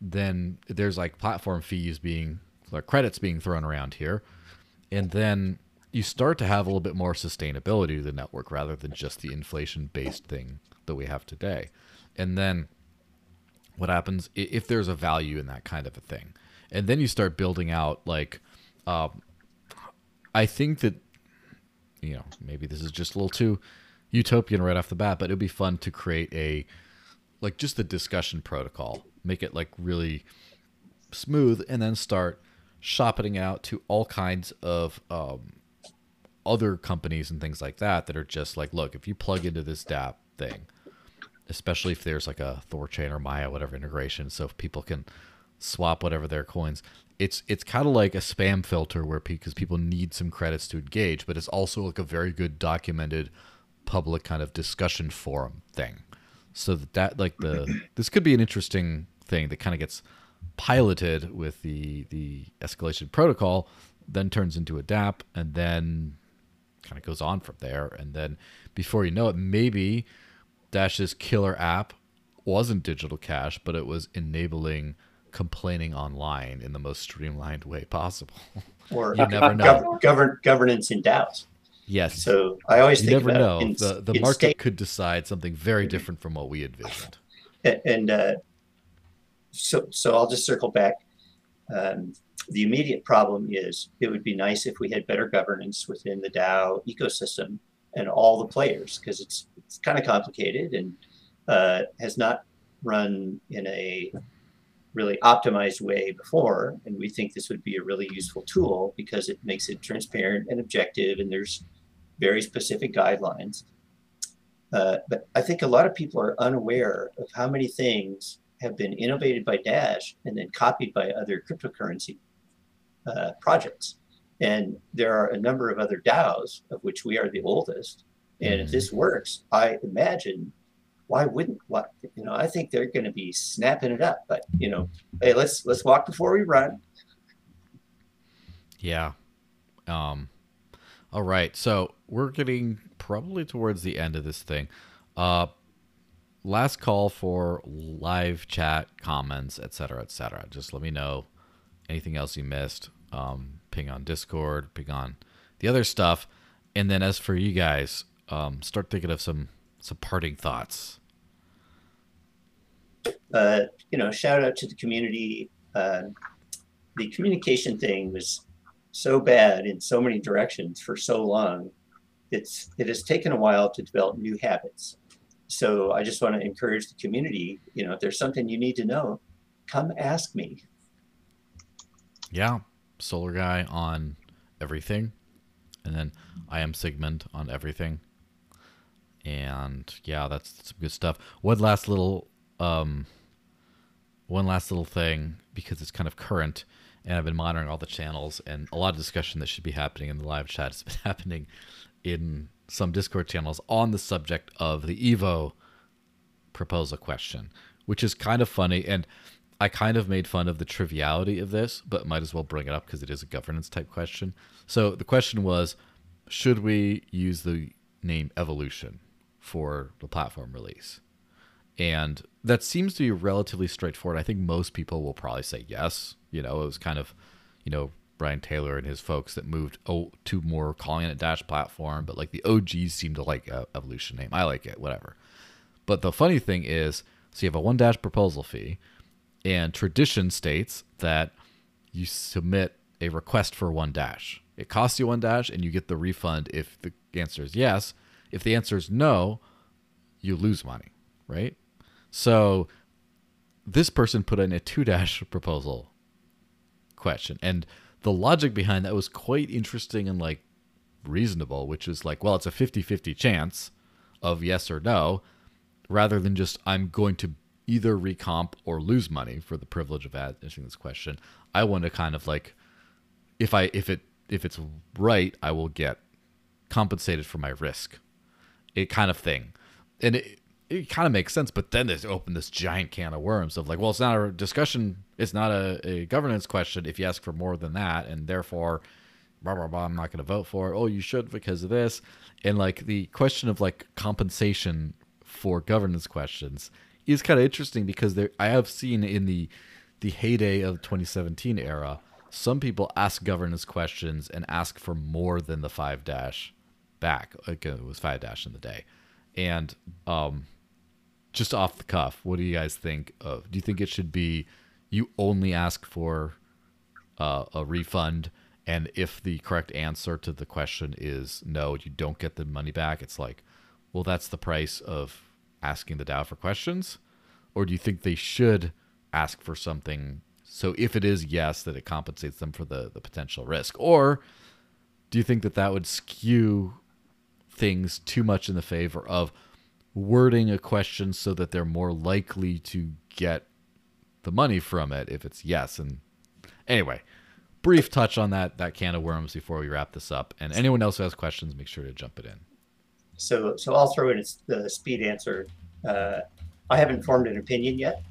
then there's like platform fees being like credits being thrown around here. And then you start to have a little bit more sustainability to the network rather than just the inflation based thing that we have today. And then what happens if there's a value in that kind of a thing? And then you start building out like um, i think that you know maybe this is just a little too utopian right off the bat but it would be fun to create a like just a discussion protocol. Make it like really smooth and then start shopping out to all kinds of um, other companies and things like that that are just like look if you plug into this DAP thing especially if there's like a Thorchain or Maya whatever integration, so if people can swap whatever their coins. It's it's kind of like a spam filter where because people need some credits to engage, but it's also like a very good documented public kind of discussion forum thing. So that, that like the this could be an interesting thing that kind of gets piloted with the the escalation protocol, then turns into a DAP, and then kind of goes on from there. And then before you know it, maybe Dash's killer app wasn't digital cash, but it was enabling complaining online in the most streamlined way possible. or You never know. govern, governance in DAOs. Yes. So I always you think never know. in- the the market state- could decide something very different from what we envisioned. and uh, so so I'll just circle back. Um, the immediate problem is it would be nice if we had better governance within the DAO ecosystem and all the players because it's it's kind of complicated and uh, has not run in a really optimized way before. And we think this would be a really useful tool because it makes it transparent and objective, and there's very specific guidelines. Uh, but I think a lot of people are unaware of how many things have been innovated by Dash and then copied by other cryptocurrency uh, projects. And there are a number of other DAOs, of which we are the oldest. And if Mhm. this works, I imagine why wouldn't what you know? I think they're going to be snapping it up. But you know, hey, let's let's walk before we run. Yeah. Um. All right. So we're getting probably towards the end of this thing. Uh, last call for live chat comments, etc., etc. Just let me know anything else you missed. Um, ping on Discord, ping on the other stuff, and then as for you guys, um, start thinking of some some parting thoughts. Uh, you know, shout out to the community. Uh, the communication thing was so bad in so many directions for so long. It's it has taken a while to develop new habits. So I just want to encourage the community. You know, if there's something you need to know, come ask me. Yeah, Solar Guy on everything, and then I am Sigmund on everything. And yeah, that's some good stuff. One last little um, one last little thing because it's kind of current and I've been monitoring all the channels and a lot of discussion that should be happening in the live chat has been happening in some Discord channels on the subject of the Evo proposal question, which is kind of funny and I kind of made fun of the triviality of this, but might as well bring it up because it is a governance type question. So the question was should we use the name evolution for the platform release? And that seems to be relatively straightforward. I think most people will probably say yes. You know, it was kind of, you know, Brian Taylor and his folks that moved to more calling it Dash platform, but like the OGs seem to like Evolution name. I like it, whatever. But the funny thing is, so you have a one Dash proposal fee, and tradition states that you submit a request for one Dash. It costs you one Dash, and you get the refund if the answer is yes. If the answer is no, you lose money, right? So this person put in a two dash proposal question. And the logic behind that was quite interesting and like reasonable, which is like, well, it's a 50 50 chance of yes or no, rather than just I'm going to either recomp or lose money for the privilege of answering this question. I want to kind of like if I if it if it's right, I will get compensated for my risk. It kind of thing. And it, it kind of makes sense. But then they open this giant can of worms of like, well, it's not a discussion, it's not a, a governance question if you ask for more than that, and therefore, blah blah blah, I'm not going to vote for it. Oh, you should because of this, and like the question of like compensation for governance questions is kind of interesting because there I have seen in the the heyday of 2017 era, some people ask governance questions and ask for more than the five dash back. Like it was five dash in the day, and um, just off the cuff, what do you guys think of? Do you think it should be you only ask for uh, a refund, and if the correct answer to the question is no, you don't get the money back? It's like, well, that's the price of asking the DAO for questions, or do you think they should ask for something? So if it is yes, that it compensates them for the the potential risk, or do you think that that would skew things too much in the favor of wording a question so that they're more likely to get the money from it if it's yes. And anyway, brief touch on that that can of worms before we wrap this up. And anyone else who has questions, make sure to jump it in. So, so I'll throw in the speed answer. Uh, I haven't formed an opinion yet.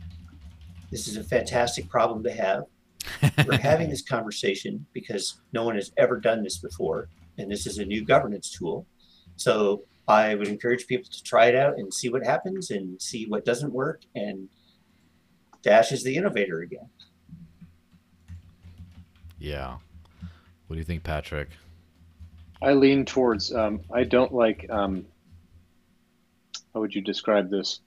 This is a fantastic problem to have. We're having this conversation because no one has ever done this before, and this is a new governance tool. So I would encourage people to try it out and see what happens and see what doesn't work. And Dash is the innovator again. Yeah. What do you think, Patrick? I lean towards. Um, I don't like. Um, how would you describe this?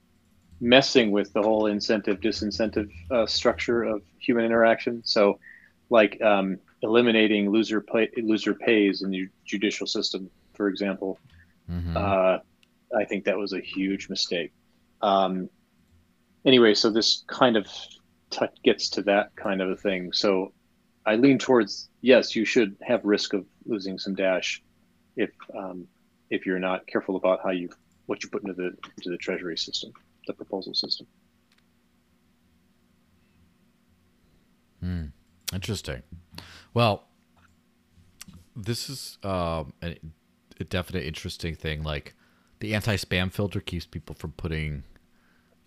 Messing with the whole incentive disincentive uh, structure of human interaction. So, like um, eliminating loser pay, loser pays in the judicial system, for example. Mm-hmm. Uh, I think that was a huge mistake. Um, anyway, so this kind of t- gets to that kind of a thing. So I lean towards yes, you should have risk of losing some dash if um, if you're not careful about how you what you put into the into the treasury system, the proposal system. Hmm. Interesting. Well, this is um, an a definite interesting thing. Like the anti-spam filter keeps people from putting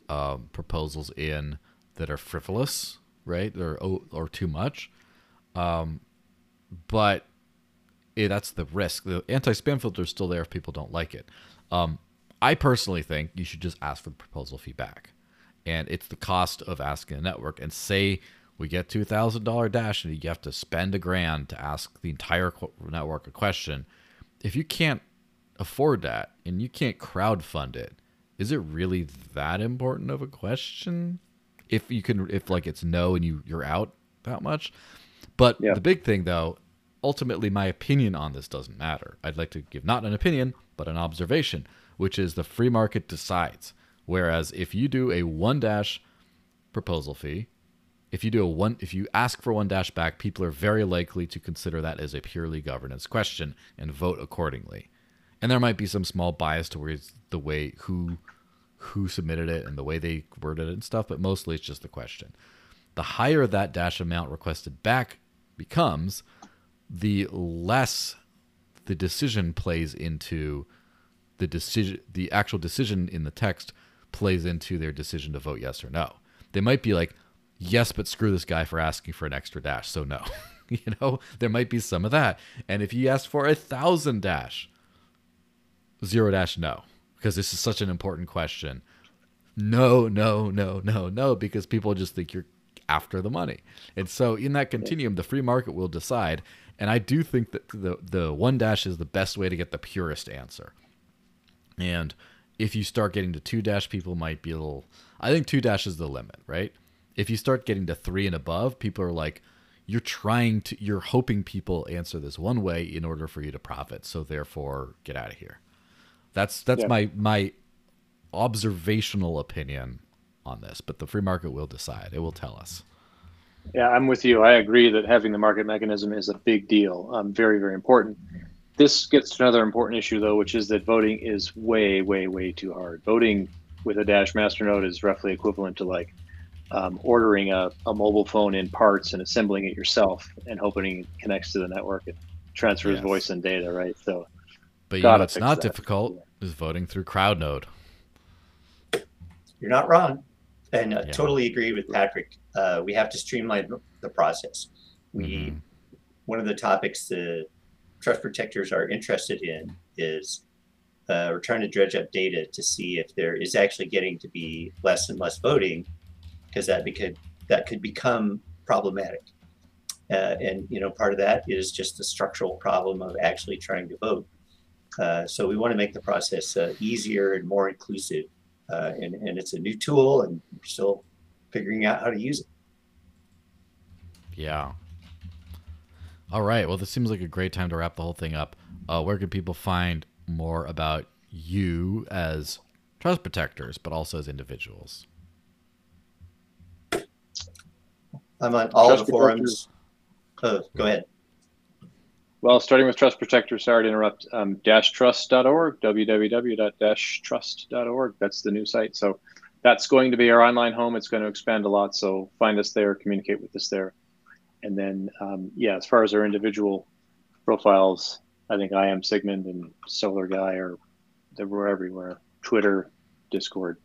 um, proposals in that are frivolous, right? Or or too much. Um, but eh, that's the risk. The anti-spam filter is still there if people don't like it. Um, I personally think you should just ask for the proposal feedback, and it's the cost of asking a network. And say we get two thousand dollar dash, and you have to spend a grand to ask the entire network a question. If you can't afford that and you can't crowd fund it, is it really that important of a question? If you can, if like it's no and you you're out that much. But yeah. the big thing though, ultimately, my opinion on this doesn't matter. I'd like to give not an opinion, but an observation, which is the free market decides. Whereas if you do a one dash proposal fee, if you do a one if you ask for one dash back, people are very likely to consider that as a purely governance question and vote accordingly. And there might be some small bias towards the way who who submitted it and the way they worded it and stuff, but mostly it's just the question. The higher that dash amount requested back becomes, the less the decision plays into the decision the actual decision in the text plays into their decision to vote yes or no. They might be like, yes, but screw this guy for asking for an extra dash, so no. you know, there might be some of that. And if you ask for a thousand dash, zero dash no, because this is such an important question. No, no, no, no, no, because people just think you're after the money. And so in that continuum, the free market will decide. And I do think that the the one dash is the best way to get the purest answer. And if you start getting to two dash, people might be a little. I think two dash is the limit, right? If you start getting to three and above, people are like, you're trying to, you're hoping people answer this one way in order for you to profit. So therefore, get out of here. That's that's yeah. my my observational opinion on this, but the free market will decide. It will tell us. Yeah, I'm with you. I agree that having the market mechanism is a big deal. Um, very, very important. This gets to another important issue, though, which is that voting is way, way, way too hard. Voting with a Dash Masternode is roughly equivalent to like um, ordering a, a mobile phone in parts and assembling it yourself and hoping it connects to the network and transfers yes. voice and data, right? So, but you know, it's not that. difficult. Is voting through CrowdNode. You're not wrong and uh, yeah. totally agree with Patrick. Uh, we have to streamline the process. We mm-hmm. one of the topics the trust protectors are interested in is uh, we're trying to dredge up data to see if there is actually getting to be less and less voting, because that could that could become problematic. Uh, and you know, part of that is just the structural problem of actually trying to vote. Uh, so we want to make the process uh, easier and more inclusive uh, and, and it's a new tool and we're still figuring out how to use it. Yeah. All right. Well, this seems like a great time to wrap the whole thing up. Uh, where can people find more about you as trust protectors, but also as individuals? I'm on all trust the forums. Oh, go ahead. Well, starting with Trust Protector, sorry to interrupt, um, dashtrust.org, www.dashtrust.org. That's the new site. So that's going to be our online home. It's going to expand a lot. So find us there, communicate with us there. And then, um, yeah, as far as our individual profiles, I think I am Sigmund and Solar Guy are we're everywhere. Twitter, Discord.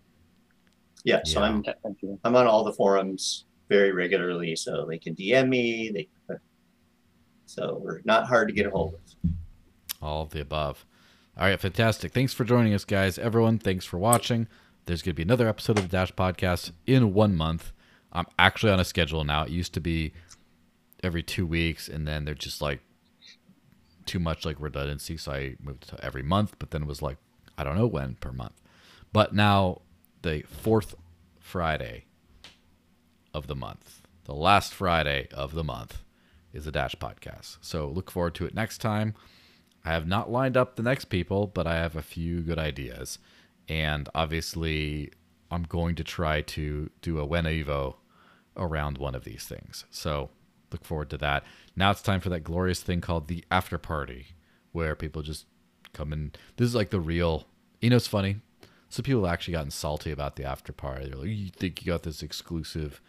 Yeah, so yeah. I'm I'm on all the forums very regularly, so they can DM me. They so we're not hard to get a hold of. All of the above. All right, fantastic. Thanks for joining us, guys. Everyone, thanks for watching. There's going to be another episode of the Dash Podcast in one month. I'm actually on a schedule now. It used to be every two weeks, and then they're just like too much like redundancy, so I moved to every month. But then it was like I don't know when per month. But now the fourth Friday of the month, the last Friday of the month, is the Dash podcast. So look forward to it next time. I have not lined up the next people, but I have a few good ideas. And obviously, I'm going to try to do a When Evo around one of these things. So look forward to that. Now it's time for that glorious thing called the after party, where people just come in. This is like the real. You know, it's funny. Some people have actually gotten salty about the after party. They're like, "You think you got this exclusive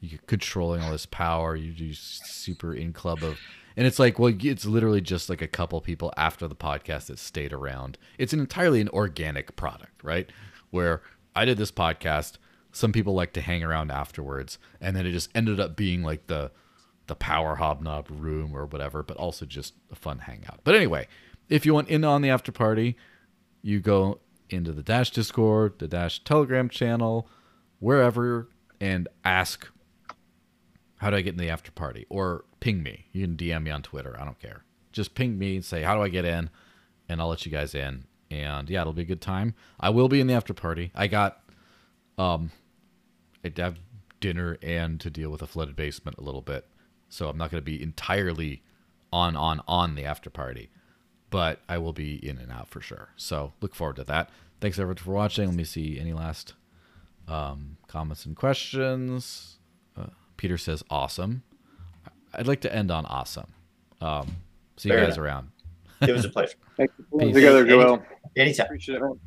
you're controlling all this power. You're super in club of, and it's like, well, it's literally just like a couple people after the podcast that stayed around. It's an entirely an organic product, right? Where I did this podcast, some people like to hang around afterwards, and then it just ended up being like the the power hobnob room or whatever, but also just a fun hangout. But anyway, if you want in on the after party, you go into the Dash Discord, the Dash Telegram channel, wherever, and ask, "How do I get in the after party?" Or ping me. You can DM me on Twitter. I don't care. Just ping me and say, "How do I get in?" And I'll let you guys in. And yeah, it'll be a good time. I will be in the after party. I got, um, I have dinner and to deal with a flooded basement a little bit, so I'm not going to be entirely on on on the after party but I will be in and out for sure. So look forward to that. Thanks everyone for watching. Let me see any last um, comments and questions. Uh, Peter says awesome. I'd like to end on awesome. Um, see you guys enough. around. It was a pleasure. Thanks for pulling Peace. together, Any- Joel. Anytime. Appreciate it. man.